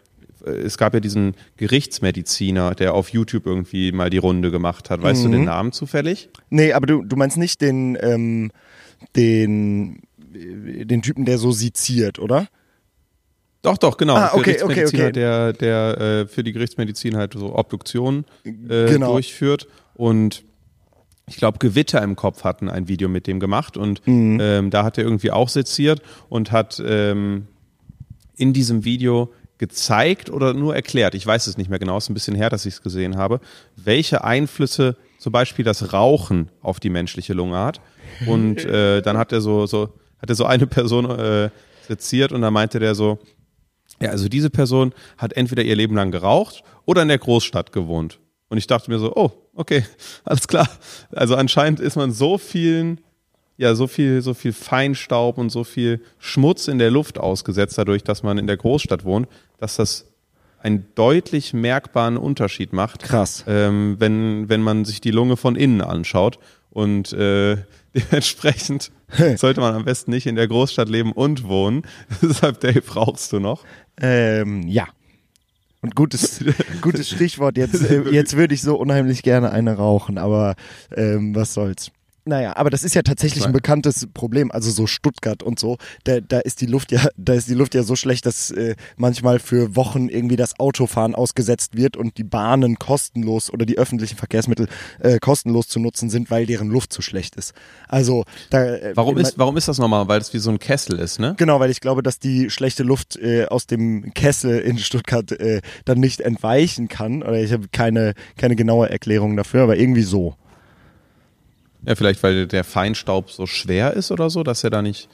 äh, es gab ja diesen Gerichtsmediziner, der auf YouTube irgendwie mal die Runde gemacht hat. Weißt mhm. du den mhm. Namen zufällig? Nee, aber du, du meinst nicht den, ähm, den, den Typen, der so seziert, oder? Doch, doch, genau. Ah, okay, okay, okay. Der, der äh, für die Gerichtsmedizin halt so Obduktionen äh, genau. durchführt. Und ich glaube, Gewitter im Kopf hatten ein Video mit dem gemacht. Und mhm. ähm, da hat er irgendwie auch seziert und hat ähm, in diesem Video gezeigt oder nur erklärt, ich weiß es nicht mehr genau, es ist ein bisschen her, dass ich es gesehen habe, welche Einflüsse zum Beispiel das Rauchen auf die menschliche Lunge hat. Und äh, dann hat er so, so, hat er so eine Person äh, seziert und da meinte der so, ja, also diese Person hat entweder ihr Leben lang geraucht oder in der Großstadt gewohnt. Und ich dachte mir so, oh, okay, alles klar. Also anscheinend ist man so vielen, ja, so viel, so viel Feinstaub und so viel Schmutz in der Luft ausgesetzt, dadurch, dass man in der Großstadt wohnt, dass das einen deutlich merkbaren Unterschied macht. Krass. Ähm, wenn, wenn man sich die Lunge von innen anschaut. Und äh, dementsprechend sollte man am besten nicht in der Großstadt leben und wohnen. Deshalb, Dave, rauchst du noch? Ähm, ja. Und gutes, gutes Stichwort. Jetzt, jetzt würde ich so unheimlich gerne eine rauchen, aber ähm, was soll's. Naja, aber das ist ja tatsächlich ein bekanntes Problem. Also so Stuttgart und so, da, da ist die Luft ja, da ist die Luft ja so schlecht, dass äh, manchmal für Wochen irgendwie das Autofahren ausgesetzt wird und die Bahnen kostenlos oder die öffentlichen Verkehrsmittel äh, kostenlos zu nutzen sind, weil deren Luft zu schlecht ist. Also da. Äh, warum ist, warum ist das nochmal? Weil es wie so ein Kessel ist, ne? Genau, weil ich glaube, dass die schlechte Luft äh, aus dem Kessel in Stuttgart äh, dann nicht entweichen kann. Oder ich habe keine, keine genaue Erklärung dafür, aber irgendwie so. Ja, vielleicht weil der Feinstaub so schwer ist oder so, dass er da nicht,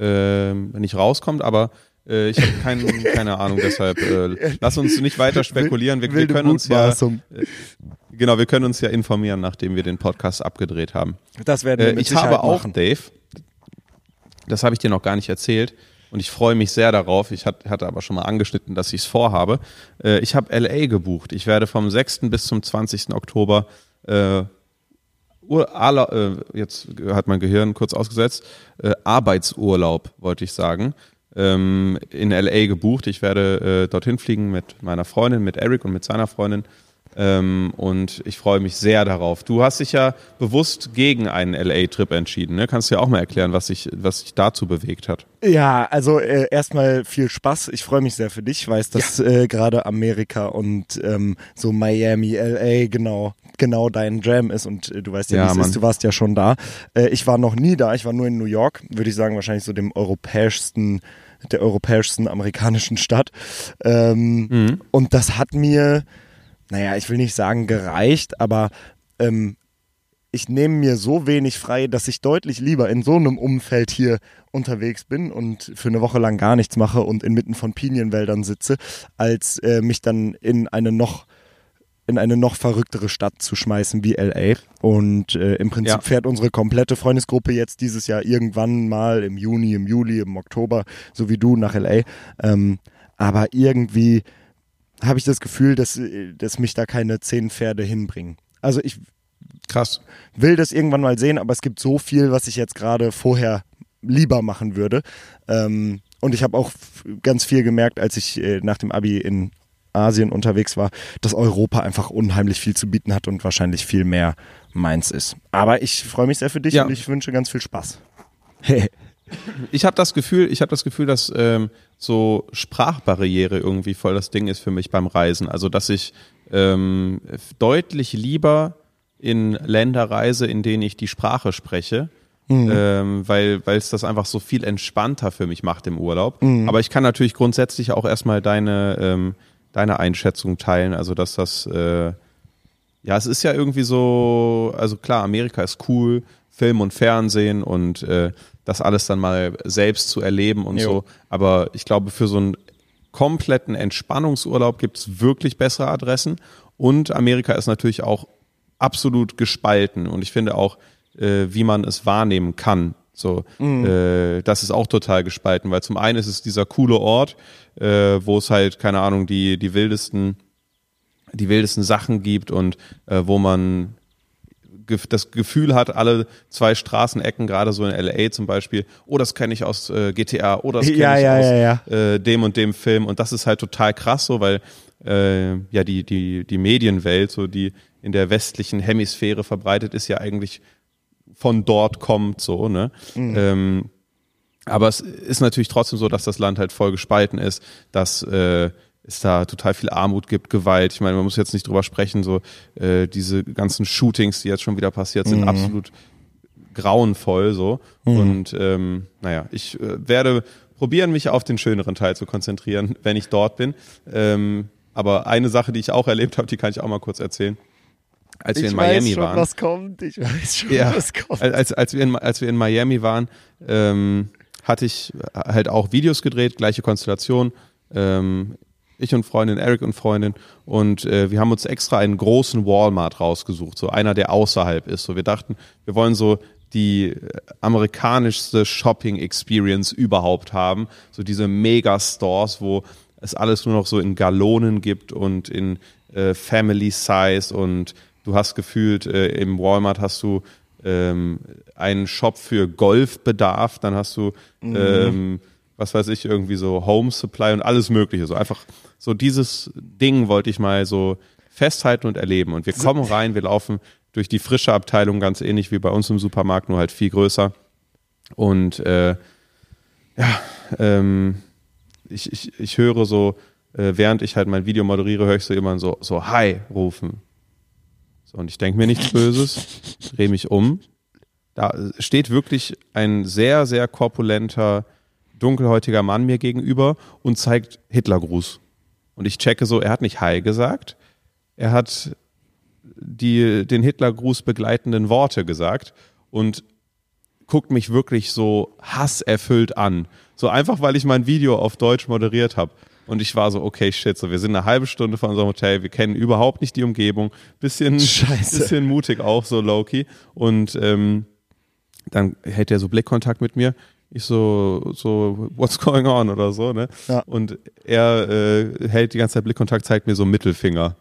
äh, nicht rauskommt, aber äh, ich habe kein, keine Ahnung, deshalb äh, lass uns nicht weiter spekulieren. Wir, wir können uns ja äh, genau, wir können uns ja informieren, nachdem wir den Podcast abgedreht haben. Das werden wir äh, mit Ich habe auch, machen. Dave, das habe ich dir noch gar nicht erzählt und ich freue mich sehr darauf. Ich hatte aber schon mal angeschnitten, dass ich es vorhabe. Äh, ich habe LA gebucht. Ich werde vom 6. bis zum 20. Oktober äh, Ur äh, jetzt hat mein Gehirn kurz ausgesetzt, äh, Arbeitsurlaub, wollte ich sagen, ähm, in LA gebucht. Ich werde äh, dorthin fliegen mit meiner Freundin, mit Eric und mit seiner Freundin. Ähm, und ich freue mich sehr darauf. Du hast dich ja bewusst gegen einen LA-Trip entschieden. Ne? Kannst du ja auch mal erklären, was sich was dich dazu bewegt hat? Ja, also äh, erstmal viel Spaß. Ich freue mich sehr für dich. Ich weiß, dass ja. äh, gerade Amerika und ähm, so Miami, LA genau genau dein Jam ist und äh, du weißt ja, ja wie es ist. Du warst ja schon da. Äh, ich war noch nie da. Ich war nur in New York. Würde ich sagen, wahrscheinlich so dem europäischsten der europäischsten amerikanischen Stadt. Ähm, mhm. Und das hat mir naja, ich will nicht sagen gereicht, aber ähm, ich nehme mir so wenig frei, dass ich deutlich lieber in so einem Umfeld hier unterwegs bin und für eine Woche lang gar nichts mache und inmitten von Pinienwäldern sitze, als äh, mich dann in eine noch in eine noch verrücktere Stadt zu schmeißen wie LA. Und äh, im Prinzip ja. fährt unsere komplette Freundesgruppe jetzt dieses Jahr irgendwann mal im Juni, im Juli, im Oktober, so wie du nach LA. Ähm, aber irgendwie habe ich das Gefühl, dass, dass mich da keine zehn Pferde hinbringen. Also ich Krass. will das irgendwann mal sehen, aber es gibt so viel, was ich jetzt gerade vorher lieber machen würde. Ähm, und ich habe auch ganz viel gemerkt, als ich äh, nach dem Abi in Asien unterwegs war, dass Europa einfach unheimlich viel zu bieten hat und wahrscheinlich viel mehr meins ist. Aber ich freue mich sehr für dich ja. und ich wünsche ganz viel Spaß. ich habe das Gefühl, ich habe das Gefühl, dass ähm, so Sprachbarriere irgendwie voll das Ding ist für mich beim Reisen. Also dass ich ähm, deutlich lieber in Länder reise, in denen ich die Sprache spreche, mhm. ähm, weil weil es das einfach so viel entspannter für mich macht im Urlaub. Mhm. Aber ich kann natürlich grundsätzlich auch erstmal deine ähm, deine Einschätzung teilen. Also dass das äh, ja, es ist ja irgendwie so, also klar, Amerika ist cool, Film und Fernsehen und äh, das alles dann mal selbst zu erleben und jo. so. Aber ich glaube, für so einen kompletten Entspannungsurlaub gibt es wirklich bessere Adressen. Und Amerika ist natürlich auch absolut gespalten. Und ich finde auch, äh, wie man es wahrnehmen kann. So, mhm. äh, das ist auch total gespalten, weil zum einen ist es dieser coole Ort, äh, wo es halt, keine Ahnung, die, die wildesten, die wildesten Sachen gibt und äh, wo man das Gefühl hat, alle zwei Straßenecken, gerade so in LA zum Beispiel, oh, das kenne ich aus äh, GTA, oh, das kenne Ja, ich ja, aus ja, Äh, dem und dem Film. Und das ist halt total krass so, weil äh, ja die, die, die Medienwelt, so die in der westlichen Hemisphäre verbreitet ist, ja eigentlich von dort kommt, so, ne? Ähm, aber es ist natürlich trotzdem so, dass das Land halt voll gespalten ist, dass äh, es da total viel Armut gibt, Gewalt. Ich meine, man muss jetzt nicht drüber sprechen, so äh, diese ganzen Shootings, die jetzt schon wieder passiert sind, absolut grauenvoll so. Und ähm, naja, ich äh, werde probieren, mich auf den schöneren Teil zu konzentrieren, wenn ich dort bin. Ähm, aber eine Sache, die ich auch erlebt habe, die kann ich auch mal kurz erzählen. Als wir ich in Miami schon, waren. was kommt. Ich weiß schon, Ja, was kommt. als, als, wir in, als wir in Miami waren, ähm, hatte ich halt auch Videos gedreht, gleiche Konstellation. Ähm, ich und Freundin, Eric und Freundin. Und äh, wir haben uns extra einen großen Walmart rausgesucht, so einer, der außerhalb ist. So, wir dachten, wir wollen so die äh, amerikanischste Shopping-Experience überhaupt haben. So diese Megastores, wo es alles nur noch so in Gallonen gibt und in äh, Family Size und du hast gefühlt, äh, im Walmart hast du ähm, einen Shop für Golfbedarf, dann hast du, ähm, was weiß ich, irgendwie so Home Supply und alles Mögliche. So einfach so dieses Ding wollte ich mal so festhalten und erleben. Und wir kommen rein, wir laufen durch die frische Abteilung, ganz ähnlich wie bei uns im Supermarkt, nur halt viel größer. Und äh, ja, ähm, ich, ich, ich höre so, äh, während ich halt mein Video moderiere, höre ich so jemanden so, so Hi rufen. So, und ich denke mir nichts Böses, drehe mich um. Da steht wirklich ein sehr, sehr korpulenter, dunkelhäutiger Mann mir gegenüber und zeigt Hitlergruß. Und ich checke so, er hat nicht Hi gesagt, er hat die, den Hitlergruß begleitenden Worte gesagt und guckt mich wirklich so hasserfüllt an. So einfach, weil ich mein Video auf Deutsch moderiert habe. Und ich war so, okay, shit, so wir sind eine halbe Stunde von unserem Hotel, wir kennen überhaupt nicht die Umgebung. Bisschen, Scheiße. bisschen mutig auch, so Loki. Und ähm, dann hält er so Blickkontakt mit mir. Ich so, so, what's going on oder so, ne? Ja. Und er äh, hält die ganze Zeit Blickkontakt, zeigt mir so Mittelfinger.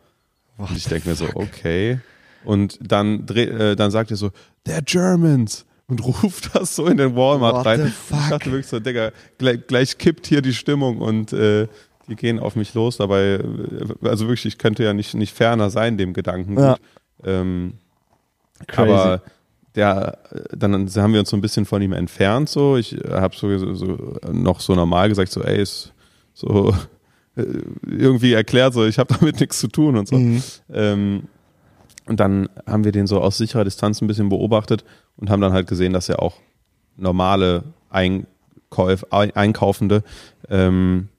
Und ich denke mir so, okay. Und dann, dreh, äh, dann sagt er so, they're Germans. Und ruft das so in den Walmart What rein. Ich dachte wirklich so, Digga, gleich, gleich kippt hier die Stimmung und äh, die gehen auf mich los. Dabei, äh, also wirklich, ich könnte ja nicht, nicht ferner sein, dem Gedanken. Ja. Ähm, Crazy. aber der, dann haben wir uns so ein bisschen von ihm entfernt. So, ich habe so, so noch so normal gesagt, so, ey, ist so äh, irgendwie erklärt, so, ich habe damit nichts zu tun und so. Mhm. Ähm, und dann haben wir den so aus sicherer Distanz ein bisschen beobachtet und haben dann halt gesehen, dass er auch normale Einkäuf, Ein- Einkaufende ähm,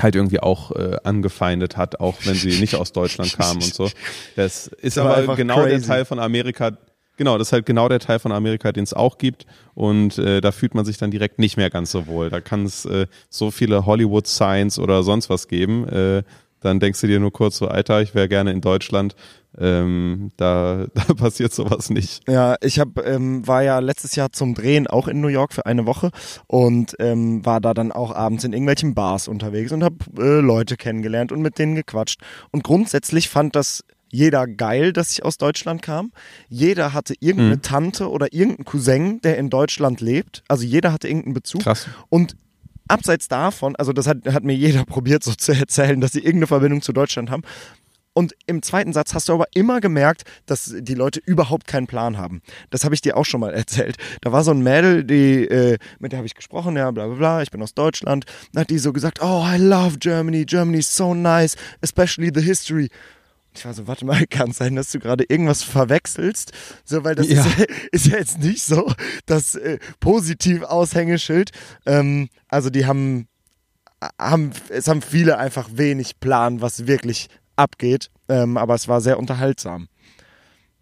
halt irgendwie auch äh, angefeindet hat, auch wenn sie nicht aus Deutschland kamen und so. Das ist aber einfach genau der crazy. Teil von Amerika, genau, das ist halt genau der Teil von Amerika, den es auch gibt und äh, da fühlt man sich dann direkt nicht mehr ganz so wohl. Da kann es äh, so viele Hollywood-Signs oder sonst was geben, äh, dann denkst du dir nur kurz so, Alter, ich wäre gerne in Deutschland, ähm, da, da passiert sowas nicht. Ja, ich hab, ähm, war ja letztes Jahr zum Drehen auch in New York für eine Woche und ähm, war da dann auch abends in irgendwelchen Bars unterwegs und habe äh, Leute kennengelernt und mit denen gequatscht. Und grundsätzlich fand das jeder geil, dass ich aus Deutschland kam. Jeder hatte irgendeine Mhm. Tante oder irgendeinen Cousin, der in Deutschland lebt. Also jeder hatte irgendeinen Bezug. Krass. Und abseits davon, also das hat, hat mir jeder probiert so zu erzählen, dass sie irgendeine Verbindung zu Deutschland haben. Und im zweiten Satz hast du aber immer gemerkt, dass die Leute überhaupt keinen Plan haben. Das habe ich dir auch schon mal erzählt. Da war so ein Mädel, die, äh, mit der habe ich gesprochen, ja, bla bla bla, ich bin aus Deutschland. Dann hat die so gesagt, oh, I love Germany, Germany is so nice, especially the history. Ich war so, warte mal, kann sein, dass du gerade irgendwas verwechselst? So, weil das Ja. ist, ist ja jetzt nicht so das äh, positiv Aushängeschild. Ähm, also die haben, haben, es haben viele einfach wenig Plan, was wirklich abgeht. Ähm, aber es war sehr unterhaltsam.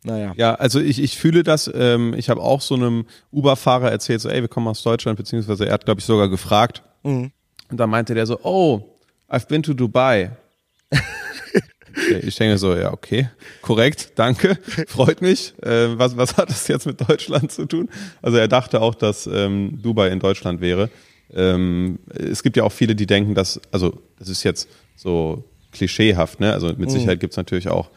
Naja. Ja, also ich, ich fühle das. Ähm, ich habe auch so einem Uber-Fahrer erzählt, so, ey, wir kommen aus Deutschland, beziehungsweise er hat, glaube ich, sogar gefragt. Mhm. Und dann meinte der so, oh, I've been to Dubai. Ich- denke so, ja, okay, korrekt, danke, freut mich. Äh, was, was hat das jetzt mit Deutschland zu tun? Also er dachte auch, dass ähm, Dubai in Deutschland wäre. Ähm, es gibt ja auch viele, die denken, dass, also das ist jetzt so klischeehaft, ne? Also mit Sicherheit gibt's natürlich auch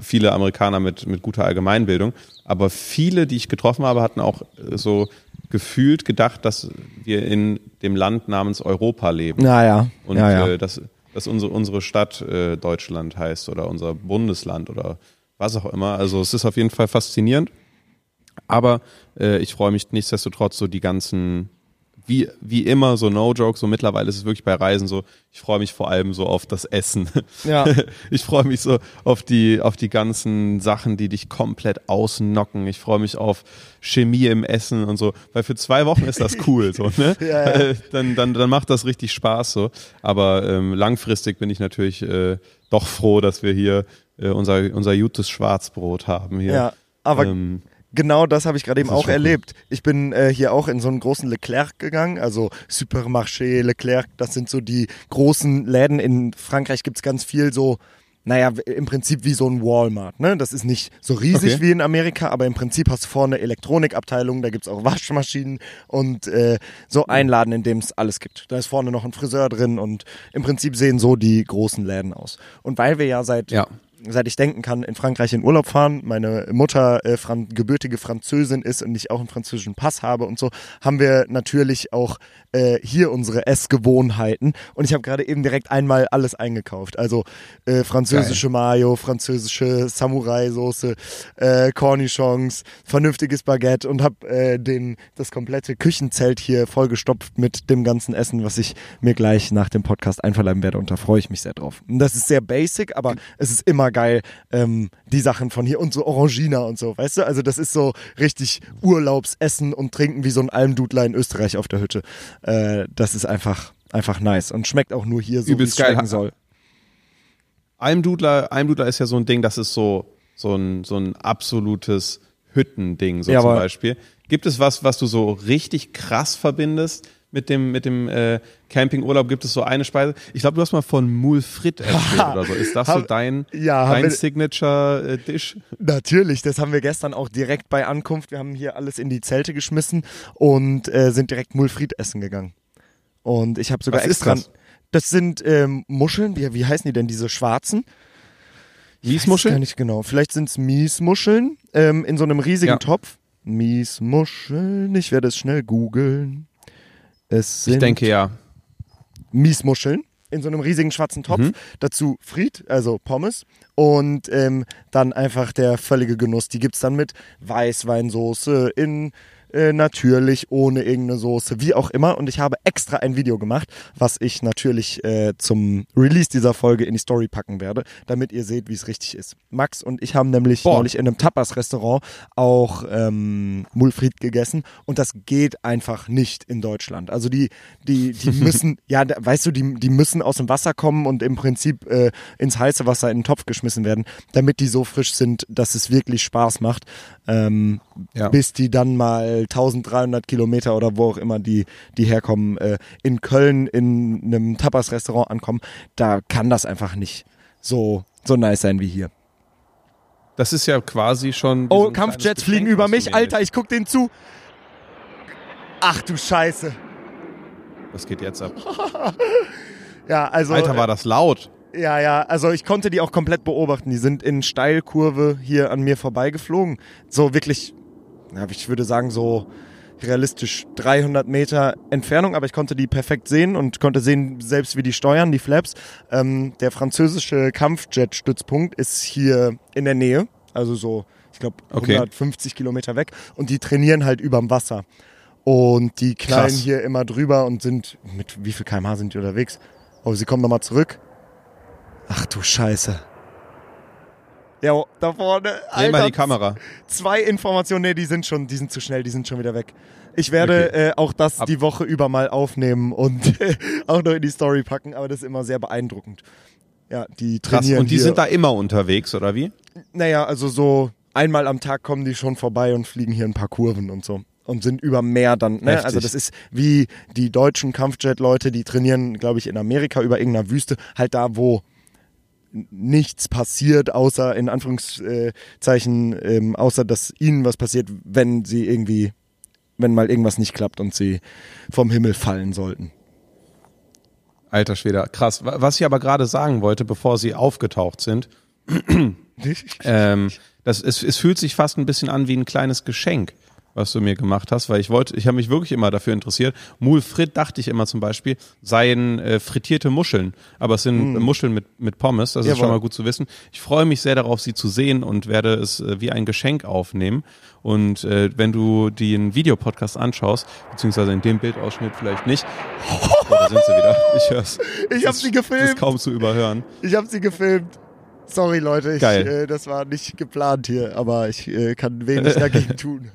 viele Amerikaner mit, mit guter Allgemeinbildung. Aber viele, die ich getroffen habe, hatten auch äh, so gefühlt gedacht, dass wir in dem Land namens Europa leben. Naja. Und ja, ja. Äh, dass, dass unsere, unsere Stadt äh, Deutschland heißt oder unser Bundesland oder was auch immer. Also es ist auf jeden Fall faszinierend. Aber äh, ich freue mich nichtsdestotrotz so die ganzen wie, wie immer, so no joke, so mittlerweile ist es wirklich bei Reisen so, ich freue mich vor allem so auf das Essen. Ja. Ich freue mich so auf die, auf die ganzen Sachen, die dich komplett ausnocken. Ich freue mich auf Chemie im Essen und so, weil für zwei Wochen ist das cool, so, ne? Ja, ja. Äh, Dann, dann, dann macht das richtig Spaß, so. Aber ähm, langfristig bin ich natürlich äh, doch froh, dass wir hier äh, unser, unser gutes Schwarzbrot haben hier. Ja, aber Ähm, genau das habe ich gerade eben auch erlebt. Ich bin äh, hier auch in so einen großen Leclerc gegangen, also Supermarché, Leclerc, das sind so die großen Läden. In Frankreich gibt's ganz viel so, naja, im Prinzip wie so ein Walmart. Ne? Das ist nicht so riesig Okay. wie in Amerika, aber im Prinzip hast du vorne Elektronikabteilung, da gibt's auch Waschmaschinen und äh, so ein Laden, in dem es alles gibt. Da ist vorne noch ein Friseur drin und im Prinzip sehen so die großen Läden aus. Und weil wir ja seit Ja. Seit ich denken kann, in Frankreich in Urlaub fahren. Meine Mutter äh, Fran gebürtige Französin ist und ich auch einen französischen Pass habe und so, haben wir natürlich auch äh, hier unsere Essgewohnheiten. Und ich habe gerade eben direkt einmal alles eingekauft. Also äh, französische Mayo, französische Samurai-Soße, äh, Cornichons, vernünftiges Baguette und habe äh, den das komplette Küchenzelt hier vollgestopft mit dem ganzen Essen, was ich mir gleich nach dem Podcast einverleiben werde. Und da freue ich mich sehr drauf. Und das ist sehr basic, aber es ist immer geil, ähm, die Sachen von hier und so Orangina und so, weißt du? Also das ist so richtig Urlaubsessen und Trinken wie so ein Almdudler in Österreich auf der Hütte. Äh, das ist einfach, einfach nice und schmeckt auch nur hier so, wie es schmecken soll. Almdudler, Almdudler ist ja so ein Ding, das ist so, so ein, so ein absolutes Hüttending, so Ja, zum Beispiel. Gibt es was, was du so richtig krass verbindest mit dem, mit dem äh, Campingurlaub? Gibt es so eine Speise? Ich glaube, du hast mal von Moule Frit erzählt oder so. Ist das so dein, ja, dein Signature-Dish? Natürlich, das haben wir gestern auch direkt bei Ankunft. Wir haben hier alles in die Zelte geschmissen und äh, sind direkt Mulfried essen gegangen. Und ich habe sogar Was extra. das? Das sind ähm, Muscheln, wie, wie heißen die denn, diese schwarzen? Ich weiß es Miesmuscheln? Gar nicht genau. Vielleicht sind es Miesmuscheln ähm, in so einem riesigen Ja. Topf. Miesmuscheln, ich werde es schnell googeln. Es sind Ich denke ja. Miesmuscheln in so einem riesigen schwarzen Topf. Mhm. Dazu Fried, also Pommes. Und ähm, dann einfach der völlige Genuss. Die gibt's dann mit Weißweinsoße in äh, natürlich ohne irgendeine Soße, wie auch immer. Und ich habe extra ein Video gemacht, was ich natürlich äh, zum Release dieser Folge in die Story packen werde, damit ihr seht, wie es richtig ist. Max und ich haben nämlich Boah. neulich in einem Tapas-Restaurant auch ähm, Mulfried gegessen und das geht einfach nicht in Deutschland. Also die, die, die müssen, ja, da- weißt du, die, die müssen aus dem Wasser kommen und im Prinzip äh, ins heiße Wasser in den Topf geschmissen werden, damit die so frisch sind, dass es wirklich Spaß macht, ähm, Ja. bis die dann mal 1300 Kilometer oder wo auch immer die, die herkommen, äh, in Köln in einem Tapas-Restaurant ankommen. Da kann das einfach nicht so, so nice sein wie hier. Das ist ja quasi schon. Oh, Kampfjets fliegen über mich, Alter, ich guck denen zu. Ach du Scheiße. Was geht jetzt ab? Ja, also. Alter, war das laut. Ja, ja, also ich konnte die auch komplett beobachten. Die sind in Steilkurve hier an mir vorbeigeflogen. So wirklich, ich würde sagen, so realistisch 300 Meter Entfernung, aber ich konnte die perfekt sehen und konnte sehen, selbst wie die steuern, die Flaps. Ähm, der französische Kampfjet-Stützpunkt ist hier in der Nähe, also so, ich glaube, Okay. 150 Kilometer weg und die trainieren halt überm Wasser. Und die knallen Krass. hier immer drüber und sind, mit wie viel kmh sind die unterwegs? Oh, sie kommen nochmal zurück. Ach du Scheiße. Ja, da vorne. Nehmen mal Alter, die Kamera. Zwei Informationen, nee, die sind schon, die sind zu schnell, die sind schon wieder weg. Ich werde Okay. äh, auch das Ab- die Woche über mal aufnehmen und auch noch in die Story packen, aber das ist immer sehr beeindruckend. Ja, die Krass. trainieren Und die hier. sind da immer unterwegs, oder wie? Naja, also so einmal am Tag kommen die schon vorbei und fliegen hier ein paar Kurven und so. Und sind über Meer dann, ne? Heftig. Also das ist wie die deutschen Kampfjet-Leute, die trainieren, glaube ich, in Amerika über irgendeiner Wüste, halt da, wo nichts passiert, außer in Anführungszeichen, ähm, außer dass ihnen was passiert, wenn sie irgendwie, wenn mal irgendwas nicht klappt und sie vom Himmel fallen sollten. Alter Schwede, krass. Wa- Was ich aber gerade sagen wollte, bevor sie aufgetaucht sind, ähm, das, es, es fühlt sich fast ein bisschen an wie ein kleines Geschenk was du mir gemacht hast, weil ich wollte, ich habe mich wirklich immer dafür interessiert. Moule Frit dachte ich immer zum Beispiel, seien äh, frittierte Muscheln, aber es sind mm. Muscheln mit, mit Pommes, das Jawohl. ist schon mal gut zu wissen. Ich freue mich sehr darauf, sie zu sehen und werde es äh, wie ein Geschenk aufnehmen. Und äh, wenn du den Videopodcast anschaust, beziehungsweise in dem Bildausschnitt vielleicht nicht, oh, da sind sie wieder. Ich hör's. Ich habe sie gefilmt. Das ist kaum zu überhören. Ich habe sie gefilmt. Sorry Leute, ich, äh, das war nicht geplant hier, aber ich äh, kann wenig dagegen tun.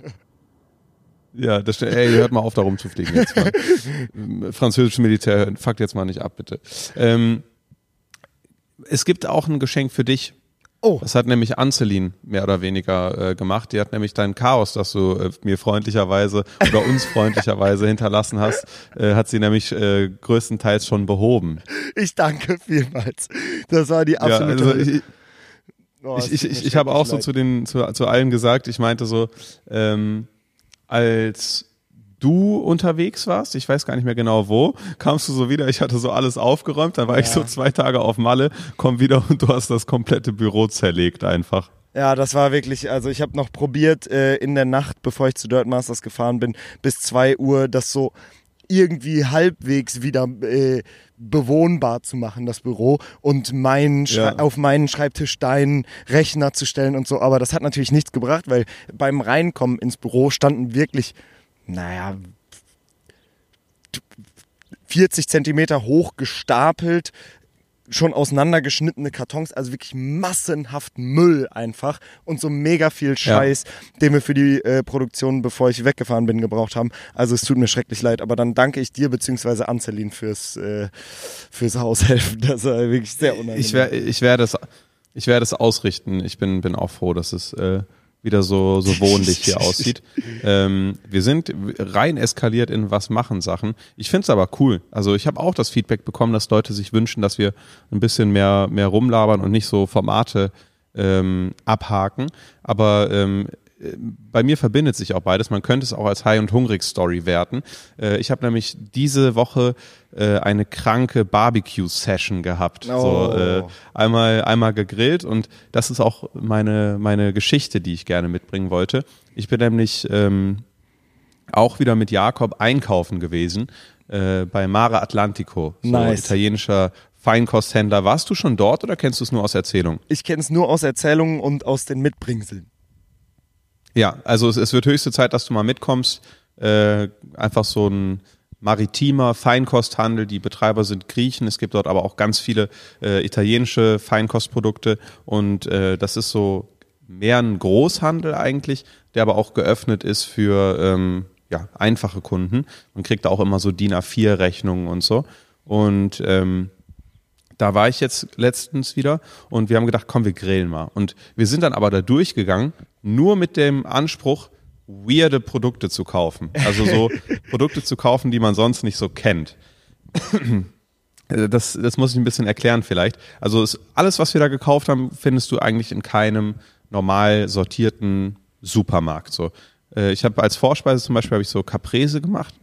Ja, das ey, hört mal auf, da rumzufliegen jetzt mal. Französisches Militär, fuckt jetzt mal nicht ab, bitte. Ähm, es gibt auch ein Geschenk für dich. Oh. Das hat nämlich Ancelin mehr oder weniger äh, gemacht. Die hat nämlich dein Chaos, das du äh, mir freundlicherweise oder uns freundlicherweise hinterlassen hast, äh, hat sie nämlich äh, größtenteils schon behoben. Ich danke vielmals. Das war die absolute. Ja, also ich, oh, ich, ich, ich, ich habe auch leid. so zu den zu, zu allen gesagt. Ich meinte so, ähm, als du unterwegs warst, ich weiß gar nicht mehr genau wo, kamst du so wieder, ich hatte so alles aufgeräumt, dann war ja. ich so zwei Tage auf Malle, komm wieder und du hast das komplette Büro zerlegt einfach. Ja, das war wirklich, also ich habe noch probiert äh, in der Nacht, bevor ich zu Dirt Masters gefahren bin, bis zwei Uhr das so irgendwie halbwegs wieder äh, bewohnbar zu machen, das Büro, und meinen ja. auf meinen Schreibtisch deinen Rechner zu stellen und so. Aber das hat natürlich nichts gebracht, weil beim Reinkommen ins Büro standen wirklich, naja, 40 Zentimeter hoch gestapelt schon auseinandergeschnittene Kartons, also wirklich massenhaft Müll einfach und so mega viel Scheiß, ja. den wir für die äh, Produktion, bevor ich weggefahren bin, gebraucht haben. Also es tut mir schrecklich leid, aber dann danke ich dir beziehungsweise Anselin fürs, äh, fürs Haushelfen. Das war wirklich sehr unangenehm. Ich, wär, ich werde es ich werde es ausrichten. Ich bin, bin auch froh, dass es äh, wieder so, so wohnlich hier aussieht. Ähm, wir sind rein eskaliert in was machen Sachen. Ich finde es aber cool. Also ich habe auch das Feedback bekommen, dass Leute sich wünschen, dass wir ein bisschen mehr, mehr rumlabern und nicht so Formate ähm, abhaken. Aber ähm, bei mir verbindet sich auch beides. Man könnte es auch als High- und Hungrig-Story werten. Äh, ich habe nämlich diese Woche äh, eine kranke Barbecue-Session gehabt. Oh. So, äh, einmal, einmal gegrillt und das ist auch meine, meine Geschichte, die ich gerne mitbringen wollte. Ich bin nämlich ähm, auch wieder mit Jakob einkaufen gewesen äh, bei Mare Atlantico, so nice. italienischer Feinkosthändler. Warst du schon dort oder kennst du es nur aus Erzählungen? Ich kenne es nur aus Erzählungen und aus den Mitbringseln. Ja, also es, es wird höchste Zeit, dass du mal mitkommst. Äh, einfach so ein maritimer Feinkosthandel. Die Betreiber sind Griechen. Es gibt dort aber auch ganz viele äh, italienische Feinkostprodukte und äh, das ist so mehr ein Großhandel eigentlich, der aber auch geöffnet ist für ähm, ja, einfache Kunden. Man kriegt auch immer so DIN A4-Rechnungen und so. Und ähm, da war ich jetzt letztens wieder und wir haben gedacht, komm, wir grillen mal. Und wir sind dann aber da durchgegangen, nur mit dem Anspruch, weirde Produkte zu kaufen. Also so Produkte zu kaufen, die man sonst nicht so kennt. Das, das muss ich ein bisschen erklären vielleicht. Also ist, alles, was wir da gekauft haben, findest du eigentlich in keinem normal sortierten Supermarkt. So, äh, ich habe als Vorspeise zum Beispiel habe ich so Caprese gemacht.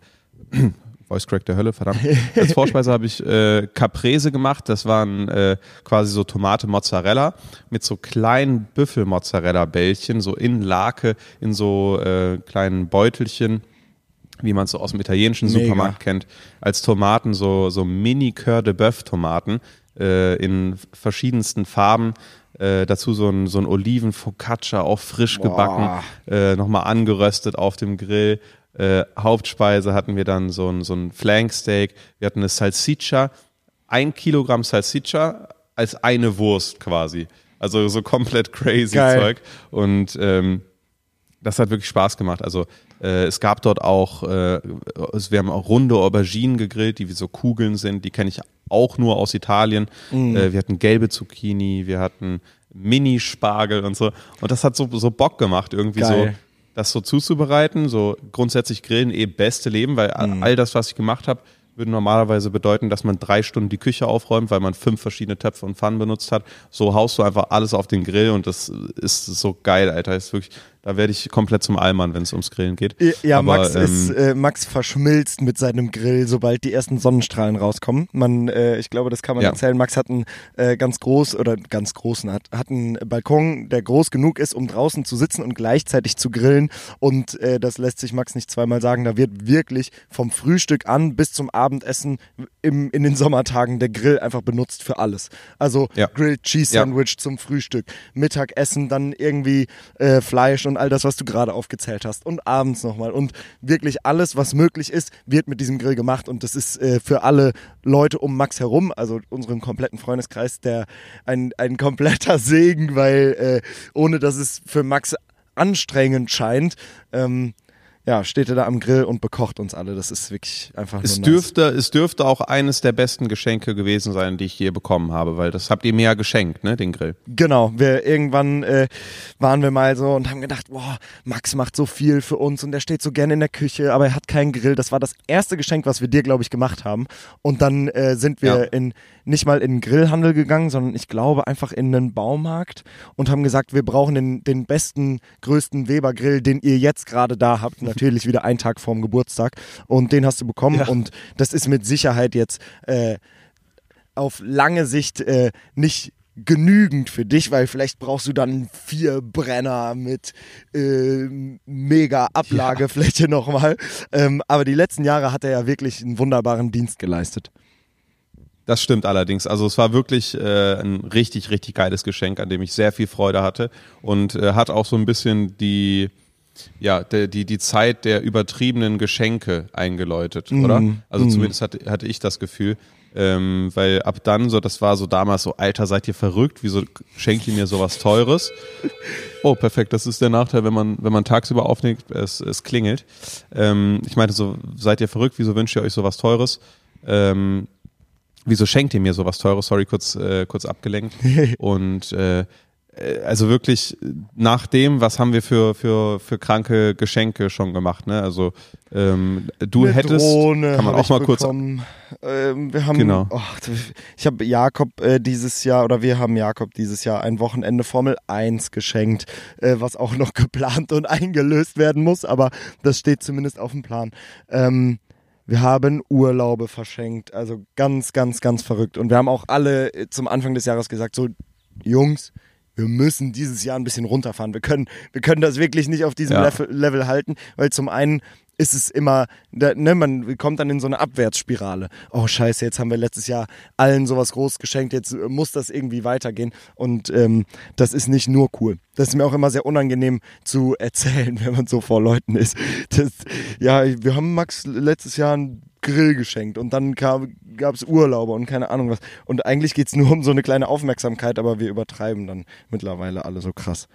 Voice Crack der Hölle, verdammt. Als Vorspeise habe ich äh, Caprese gemacht. Das waren äh, quasi so Tomate Mozzarella mit so kleinen Büffel-Mozzarella-Bällchen, so in Lake, in so äh, kleinen Beutelchen, wie man es so aus dem italienischen Mega. Supermarkt kennt, als Tomaten, so, so Mini-Cœur de Boeuf-Tomaten äh, in verschiedensten Farben. Äh, dazu so ein, so ein Oliven-Focaccia, auch frisch Boah. gebacken, äh, nochmal angeröstet auf dem Grill äh, Hauptspeise hatten wir dann so ein, so ein Flanksteak, wir hatten eine Salsiccia, ein Kilogramm Salsiccia als eine Wurst quasi. Also so komplett crazy Geil. Zeug. Und ähm, das hat wirklich Spaß gemacht. Also äh, es gab dort auch, äh, wir haben auch runde Auberginen gegrillt, die wie so Kugeln sind. Die kenne ich auch nur aus Italien. Mm. Äh, wir hatten gelbe Zucchini, wir hatten Mini-Spargel und so. Und das hat so, so Bock gemacht, irgendwie Geil. so das so zuzubereiten. So grundsätzlich Grillen eh beste Leben, weil mhm. all das, was ich gemacht habe, würde normalerweise bedeuten, dass man drei Stunden die Küche aufräumt, weil man fünf verschiedene Töpfe und Pfannen benutzt hat. So haust du einfach alles auf den Grill und das ist so geil, Alter. Das ist wirklich Da werde ich komplett zum Allmann, wenn es ums Grillen geht. Ja, Aber, Max ähm, ist äh, Max verschmilzt mit seinem Grill, sobald die ersten Sonnenstrahlen rauskommen. Man, äh, ich glaube, das kann man ja. erzählen. Max hat einen äh, ganz groß oder ganz großen hat, hat einen Balkon, der groß genug ist, um draußen zu sitzen und gleichzeitig zu grillen. Und äh, das lässt sich Max nicht zweimal sagen. Da wird wirklich vom Frühstück an bis zum Abendessen im, in den Sommertagen der Grill einfach benutzt für alles. Also ja. Grilled Cheese Sandwich ja. zum Frühstück, Mittagessen, dann irgendwie äh, Fleisch und all das, was du gerade aufgezählt hast und abends nochmal. Und wirklich alles, was möglich ist, wird mit diesem Grill gemacht und das ist äh, für alle Leute um Max herum, also unseren kompletten Freundeskreis, der ein, ein kompletter Segen, weil äh, ohne dass es für Max anstrengend scheint, ähm, ja, steht er da am Grill und bekocht uns alle. Das ist wirklich einfach es nur dürfte, nice. Es dürfte auch eines der besten Geschenke gewesen sein, die ich je bekommen habe, weil das habt ihr mir ja geschenkt, ne, den Grill. Genau, wir irgendwann äh, waren wir mal so und haben gedacht, boah, Max macht so viel für uns und er steht so gerne in der Küche, aber er hat keinen Grill. Das war das erste Geschenk, was wir dir, glaube ich, gemacht haben. Und dann äh, sind wir ja. in nicht mal in den Grillhandel gegangen, sondern ich glaube einfach in einen Baumarkt und haben gesagt, wir brauchen den, den besten, größten Weber-Grill, den ihr jetzt gerade da habt. Natürlich wieder einen Tag vorm Geburtstag. Und den hast du bekommen. Ja. Und das ist mit Sicherheit jetzt äh, auf lange Sicht äh, nicht genügend für dich, weil vielleicht brauchst du dann vier Brenner mit äh, mega Ablagefläche ja. nochmal. Ähm, aber die letzten Jahre hat er ja wirklich einen wunderbaren Dienst geleistet. Das stimmt allerdings. Also es war wirklich äh, ein richtig, richtig geiles Geschenk, an dem ich sehr viel Freude hatte und äh, hat auch so ein bisschen die, ja, die, die, die Zeit der übertriebenen Geschenke eingeläutet, mm, oder? Also mm. zumindest hatte, hatte ich das Gefühl. Ähm, weil ab dann, so, das war so damals so, Alter, seid ihr verrückt? Wieso schenkt ihr mir sowas Teures? Oh, perfekt, das ist der Nachteil, wenn man, wenn man tagsüber aufnimmt, es, es klingelt. Ähm, ich meinte so, seid ihr verrückt? Wieso wünscht ihr euch sowas Teures? Ähm, wieso schenkt ihr mir sowas Teures? Sorry, kurz, äh, kurz abgelenkt. Und äh, also wirklich nach dem, was haben wir für, für, für kranke Geschenke schon gemacht, ne? Also ähm, du Eine hättest, Drohne kann man auch mal bekommen. kurz. Ähm, wir haben, genau. Oh, ich habe Jakob äh, dieses Jahr oder wir haben Jakob dieses Jahr ein Wochenende Formel 1 geschenkt, äh, was auch noch geplant und eingelöst werden muss, aber das steht zumindest auf dem Plan. Ähm, wir haben Urlaube verschenkt, also ganz, ganz, ganz verrückt. Und wir haben auch alle äh, zum Anfang des Jahres gesagt, so Jungs, wir müssen dieses Jahr ein bisschen runterfahren. Wir können, wir können das wirklich nicht auf diesem ja. Level, Level halten, weil zum einen ist es immer, ne, man kommt dann in so eine Abwärtsspirale. Oh scheiße, jetzt haben wir letztes Jahr allen sowas groß geschenkt, jetzt muss das irgendwie weitergehen. Und ähm, das ist nicht nur cool. Das ist mir auch immer sehr unangenehm zu erzählen, wenn man so vor Leuten ist. Das, ja, wir haben Max letztes Jahr einen Grill geschenkt und dann gab es Urlaube und keine Ahnung was. Und eigentlich geht es nur um so eine kleine Aufmerksamkeit, aber wir übertreiben dann mittlerweile alle so krass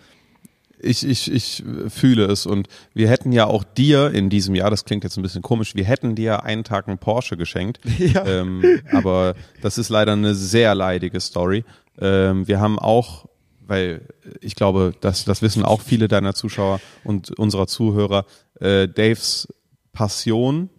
ich, ich, ich fühle es und wir hätten ja auch dir in diesem Jahr, das klingt jetzt ein bisschen komisch, wir hätten dir einen Tag einen Porsche geschenkt. Ja. Ähm, aber das ist leider eine sehr leidige Story. Ähm, wir haben auch, weil ich glaube, das, das wissen auch viele deiner Zuschauer und unserer Zuhörer, äh, Daves Passion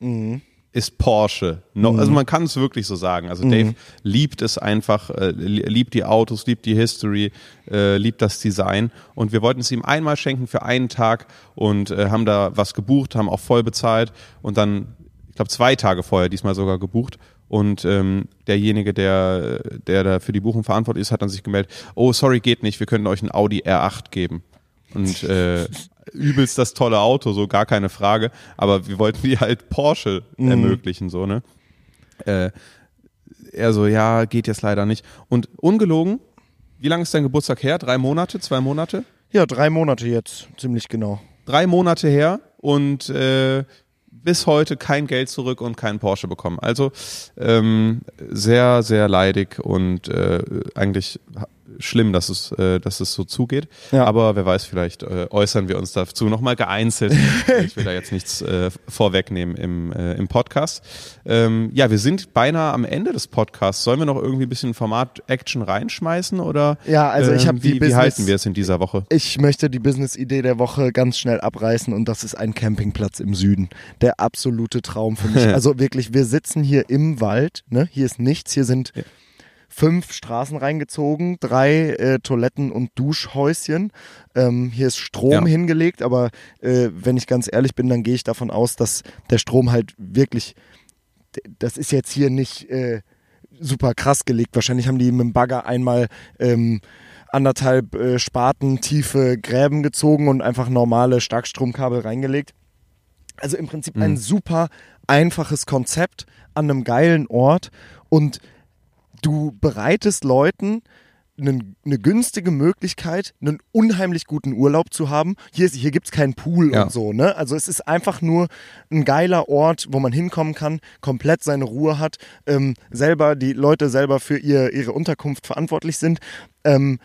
mhm ist Porsche. No, mhm. Also man kann es wirklich so sagen. Also Dave mhm. liebt es einfach, äh, liebt die Autos, liebt die History, äh, liebt das Design. Und wir wollten es ihm einmal schenken für einen Tag und äh, haben da was gebucht, haben auch voll bezahlt und dann, ich glaube, zwei Tage vorher diesmal sogar gebucht. Und ähm, derjenige, der, der da für die Buchung verantwortlich ist, hat dann sich gemeldet, oh, sorry, geht nicht, wir können euch ein Audi R8 geben. Und äh, übelst das tolle Auto, so gar keine Frage. Aber wir wollten die halt Porsche mhm. ermöglichen, so, ne? Äh, er so, ja, geht jetzt leider nicht. Und ungelogen, wie lange ist dein Geburtstag her? Drei Monate, zwei Monate? Ja, drei Monate jetzt, ziemlich genau. Drei Monate her und äh, bis heute kein Geld zurück und keinen Porsche bekommen. Also ähm, sehr, sehr leidig und äh, eigentlich schlimm, dass es, äh, dass es so zugeht. Ja. Aber wer weiß, vielleicht äh, äußern wir uns dazu nochmal geeinzelt. ich will da jetzt nichts äh, vorwegnehmen im, äh, im Podcast. Ähm, ja, wir sind beinahe am Ende des Podcasts. Sollen wir noch irgendwie ein bisschen Format-Action reinschmeißen oder ja, also ich ähm, wie, wie halten wir es in dieser Woche? Ich möchte die Business-Idee der Woche ganz schnell abreißen und das ist ein Campingplatz im Süden. Der absolute Traum für mich. also wirklich, wir sitzen hier im Wald, ne? hier ist nichts, hier sind ja fünf Straßen reingezogen, drei äh, Toiletten und Duschhäuschen. Ähm, hier ist Strom ja. hingelegt, aber äh, wenn ich ganz ehrlich bin, dann gehe ich davon aus, dass der Strom halt wirklich, das ist jetzt hier nicht äh, super krass gelegt. Wahrscheinlich haben die mit dem Bagger einmal ähm, anderthalb äh, Spaten tiefe Gräben gezogen und einfach normale Starkstromkabel reingelegt. Also im Prinzip mhm. ein super einfaches Konzept an einem geilen Ort und du bereitest Leuten eine, eine günstige Möglichkeit, einen unheimlich guten Urlaub zu haben. Hier, hier gibt es keinen Pool ja. und so, ne? Also es ist einfach nur ein geiler Ort, wo man hinkommen kann, komplett seine Ruhe hat, ähm, selber, die Leute selber für ihr, ihre Unterkunft verantwortlich sind. Ähm,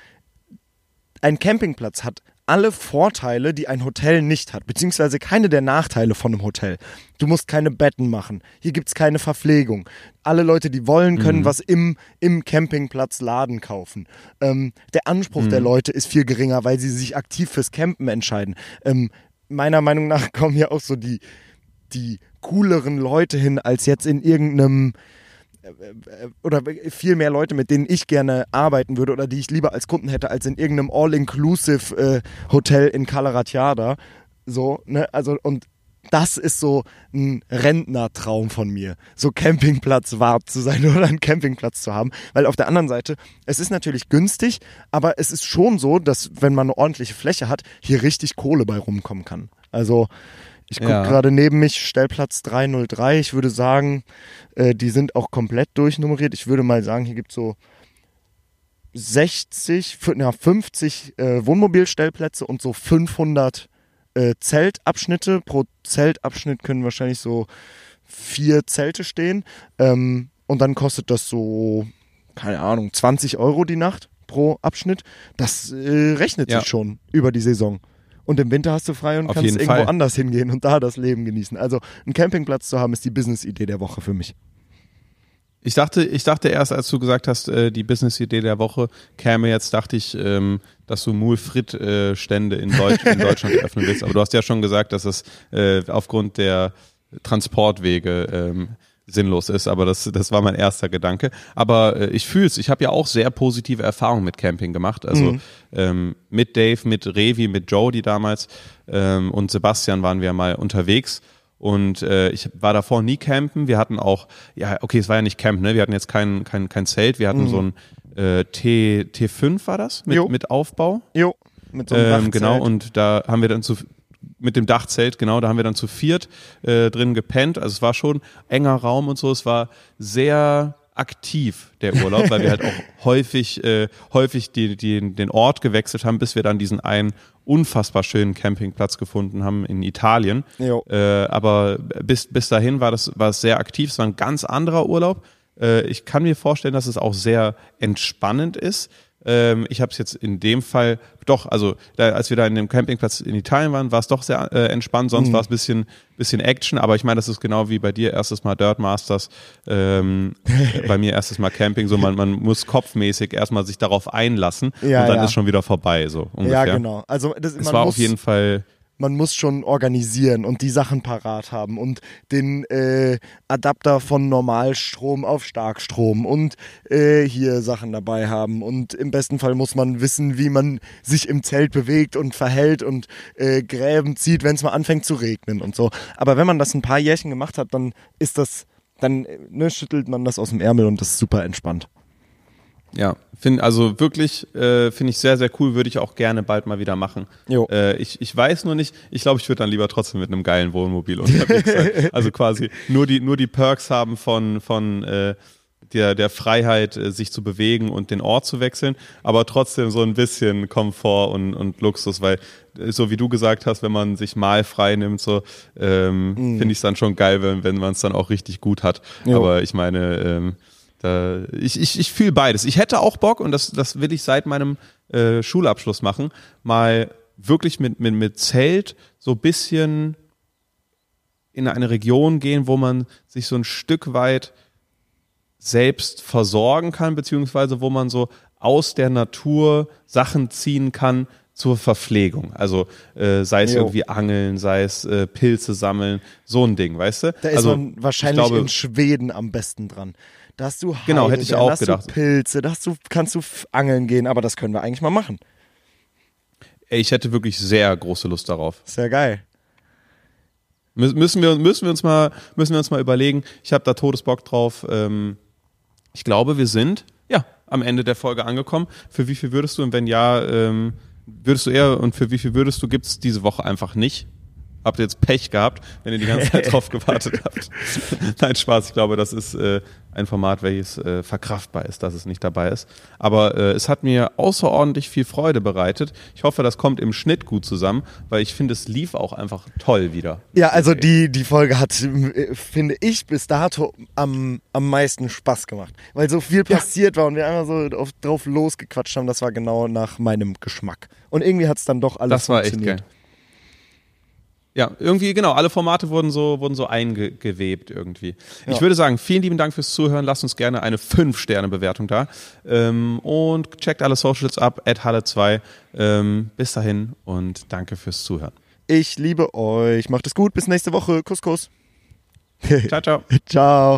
ein Campingplatz hat alle Vorteile, die ein Hotel nicht hat, beziehungsweise keine der Nachteile von einem Hotel. Du musst keine Betten machen. Hier gibt es keine Verpflegung. Alle Leute, die wollen, können mhm. was im, im Campingplatz Laden kaufen. Ähm, der Anspruch mhm. der Leute ist viel geringer, weil sie sich aktiv fürs Campen entscheiden. Ähm, meiner Meinung nach kommen hier auch so die, die cooleren Leute hin, als jetzt in irgendeinem oder viel mehr Leute, mit denen ich gerne arbeiten würde oder die ich lieber als Kunden hätte, als in irgendeinem All-Inclusive-Hotel äh, in Calaratiada. So, ne? Also, und das ist so ein Rentnertraum von mir, so Campingplatz-Wart zu sein oder einen Campingplatz zu haben. Weil auf der anderen Seite, es ist natürlich günstig, aber es ist schon so, dass wenn man eine ordentliche Fläche hat, hier richtig Kohle bei rumkommen kann. Also ich gucke ja. gerade neben mich, Stellplatz 303. Ich würde sagen, äh, die sind auch komplett durchnummeriert. Ich würde mal sagen, hier gibt es so 60, ja, 50 äh, Wohnmobilstellplätze und so 500 äh, Zeltabschnitte. Pro Zeltabschnitt können wahrscheinlich so vier Zelte stehen. Ähm, und dann kostet das so, keine Ahnung, 20 Euro die Nacht pro Abschnitt. Das äh, rechnet ja. sich schon über die Saison und im Winter hast du frei und Auf kannst irgendwo Fall. anders hingehen und da das Leben genießen. Also einen Campingplatz zu haben, ist die Business-Idee der Woche für mich. Ich dachte, ich dachte erst, als du gesagt hast, äh, die Business-Idee der Woche käme jetzt, dachte ich, ähm, dass du Mulfrit-Stände in, Deutsch, in Deutschland öffnen willst. Aber du hast ja schon gesagt, dass es äh, aufgrund der Transportwege ähm, sinnlos ist, aber das, das war mein erster Gedanke. Aber äh, ich fühle es, ich habe ja auch sehr positive Erfahrungen mit Camping gemacht. Also mhm. ähm, mit Dave, mit Revi, mit Jody damals ähm, und Sebastian waren wir mal unterwegs. Und äh, ich war davor nie campen. Wir hatten auch, ja, okay, es war ja nicht Camp, ne? Wir hatten jetzt kein, kein, kein Zelt, wir hatten mhm. so ein äh, T, T5 war das mit, mit Aufbau. Jo. Mit so einem ähm, genau, und da haben wir dann zu, mit dem Dachzelt, genau, da haben wir dann zu viert äh, drin gepennt. Also es war schon enger Raum und so. Es war sehr aktiv, der Urlaub, weil wir halt auch häufig, äh, häufig die, die, den Ort gewechselt haben, bis wir dann diesen einen unfassbar schönen Campingplatz gefunden haben in Italien. Äh, aber bis, bis dahin war das war es sehr aktiv. Es war ein ganz anderer Urlaub. Äh, ich kann mir vorstellen, dass es auch sehr entspannend ist. Ähm, ich habe es jetzt in dem Fall doch, also da, als wir da in dem Campingplatz in Italien waren, war es doch sehr äh, entspannt. Sonst mhm. war es ein bisschen, bisschen Action, aber ich meine, das ist genau wie bei dir erstes Mal Dirt Masters, ähm, bei mir erstes Mal Camping. So man, man muss kopfmäßig erstmal sich darauf einlassen ja, und dann ja. ist schon wieder vorbei. So ungefähr. Ja, genau. Also das, es war auf jeden Fall man muss schon organisieren und die Sachen parat haben und den äh, Adapter von Normalstrom auf Starkstrom und äh, hier Sachen dabei haben. Und im besten Fall muss man wissen, wie man sich im Zelt bewegt und verhält und äh, Gräben zieht, wenn es mal anfängt zu regnen und so. Aber wenn man das ein paar Jährchen gemacht hat, dann ist das, dann ne, schüttelt man das aus dem Ärmel und das ist super entspannt. Ja, finde also wirklich äh, finde ich sehr sehr cool, würde ich auch gerne bald mal wieder machen. Jo. Äh, ich, ich weiß nur nicht, ich glaube, ich würde dann lieber trotzdem mit einem geilen Wohnmobil unterwegs sein. also quasi nur die nur die Perks haben von von äh, der, der Freiheit, äh, sich zu bewegen und den Ort zu wechseln, aber trotzdem so ein bisschen Komfort und, und Luxus, weil äh, so wie du gesagt hast, wenn man sich mal frei nimmt, so ähm, mm. finde ich es dann schon geil, wenn, wenn man es dann auch richtig gut hat. Jo. Aber ich meine, ähm, da, ich ich, ich fühle beides. Ich hätte auch Bock, und das, das will ich seit meinem äh, Schulabschluss machen, mal wirklich mit, mit, mit Zelt so ein bisschen in eine Region gehen, wo man sich so ein Stück weit selbst versorgen kann, beziehungsweise wo man so aus der Natur Sachen ziehen kann zur Verpflegung. Also äh, sei es jo. irgendwie Angeln, sei es äh, Pilze sammeln, so ein Ding, weißt du? Da ist also, man wahrscheinlich glaube, in Schweden am besten dran da hast du Heide, Genau, hätte ich da auch hast gedacht. Du Pilze, da hast du, kannst du angeln gehen, aber das können wir eigentlich mal machen. Ey, ich hätte wirklich sehr große Lust darauf. Sehr geil. Mü- Müssen wir, müssen wir uns mal, müssen wir uns mal überlegen. Ich habe da Todesbock drauf. Ähm, ich glaube, wir sind ja am Ende der Folge angekommen. Für wie viel würdest du und wenn ja, ähm, würdest du eher und für wie viel würdest du gibt's diese Woche einfach nicht? Habt ihr jetzt Pech gehabt, wenn ihr die ganze Zeit drauf gewartet habt? Nein, Spaß. Ich glaube, das ist äh, ein Format, welches äh, verkraftbar ist, dass es nicht dabei ist. Aber äh, es hat mir außerordentlich viel Freude bereitet. Ich hoffe, das kommt im Schnitt gut zusammen, weil ich finde, es lief auch einfach toll wieder. Ja, also die, die Folge hat, finde ich, bis dato am, am meisten Spaß gemacht. Weil so viel passiert war und wir einfach so auf, drauf losgequatscht haben, das war genau nach meinem Geschmack. Und irgendwie hat es dann doch alles Das war echt funktioniert. geil. Ja, irgendwie, genau, alle Formate wurden so, wurden so eingewebt irgendwie. Ich Ja. würde sagen, vielen lieben Dank fürs Zuhören. Lasst uns gerne eine 5-Sterne-Bewertung da. Ähm, und checkt alle Socials ab, at Halle2. Ähm, bis dahin und danke fürs Zuhören. Ich liebe euch. Macht es gut. Bis nächste Woche. Kuss, Kuss. Ciao, ciao. Ciao.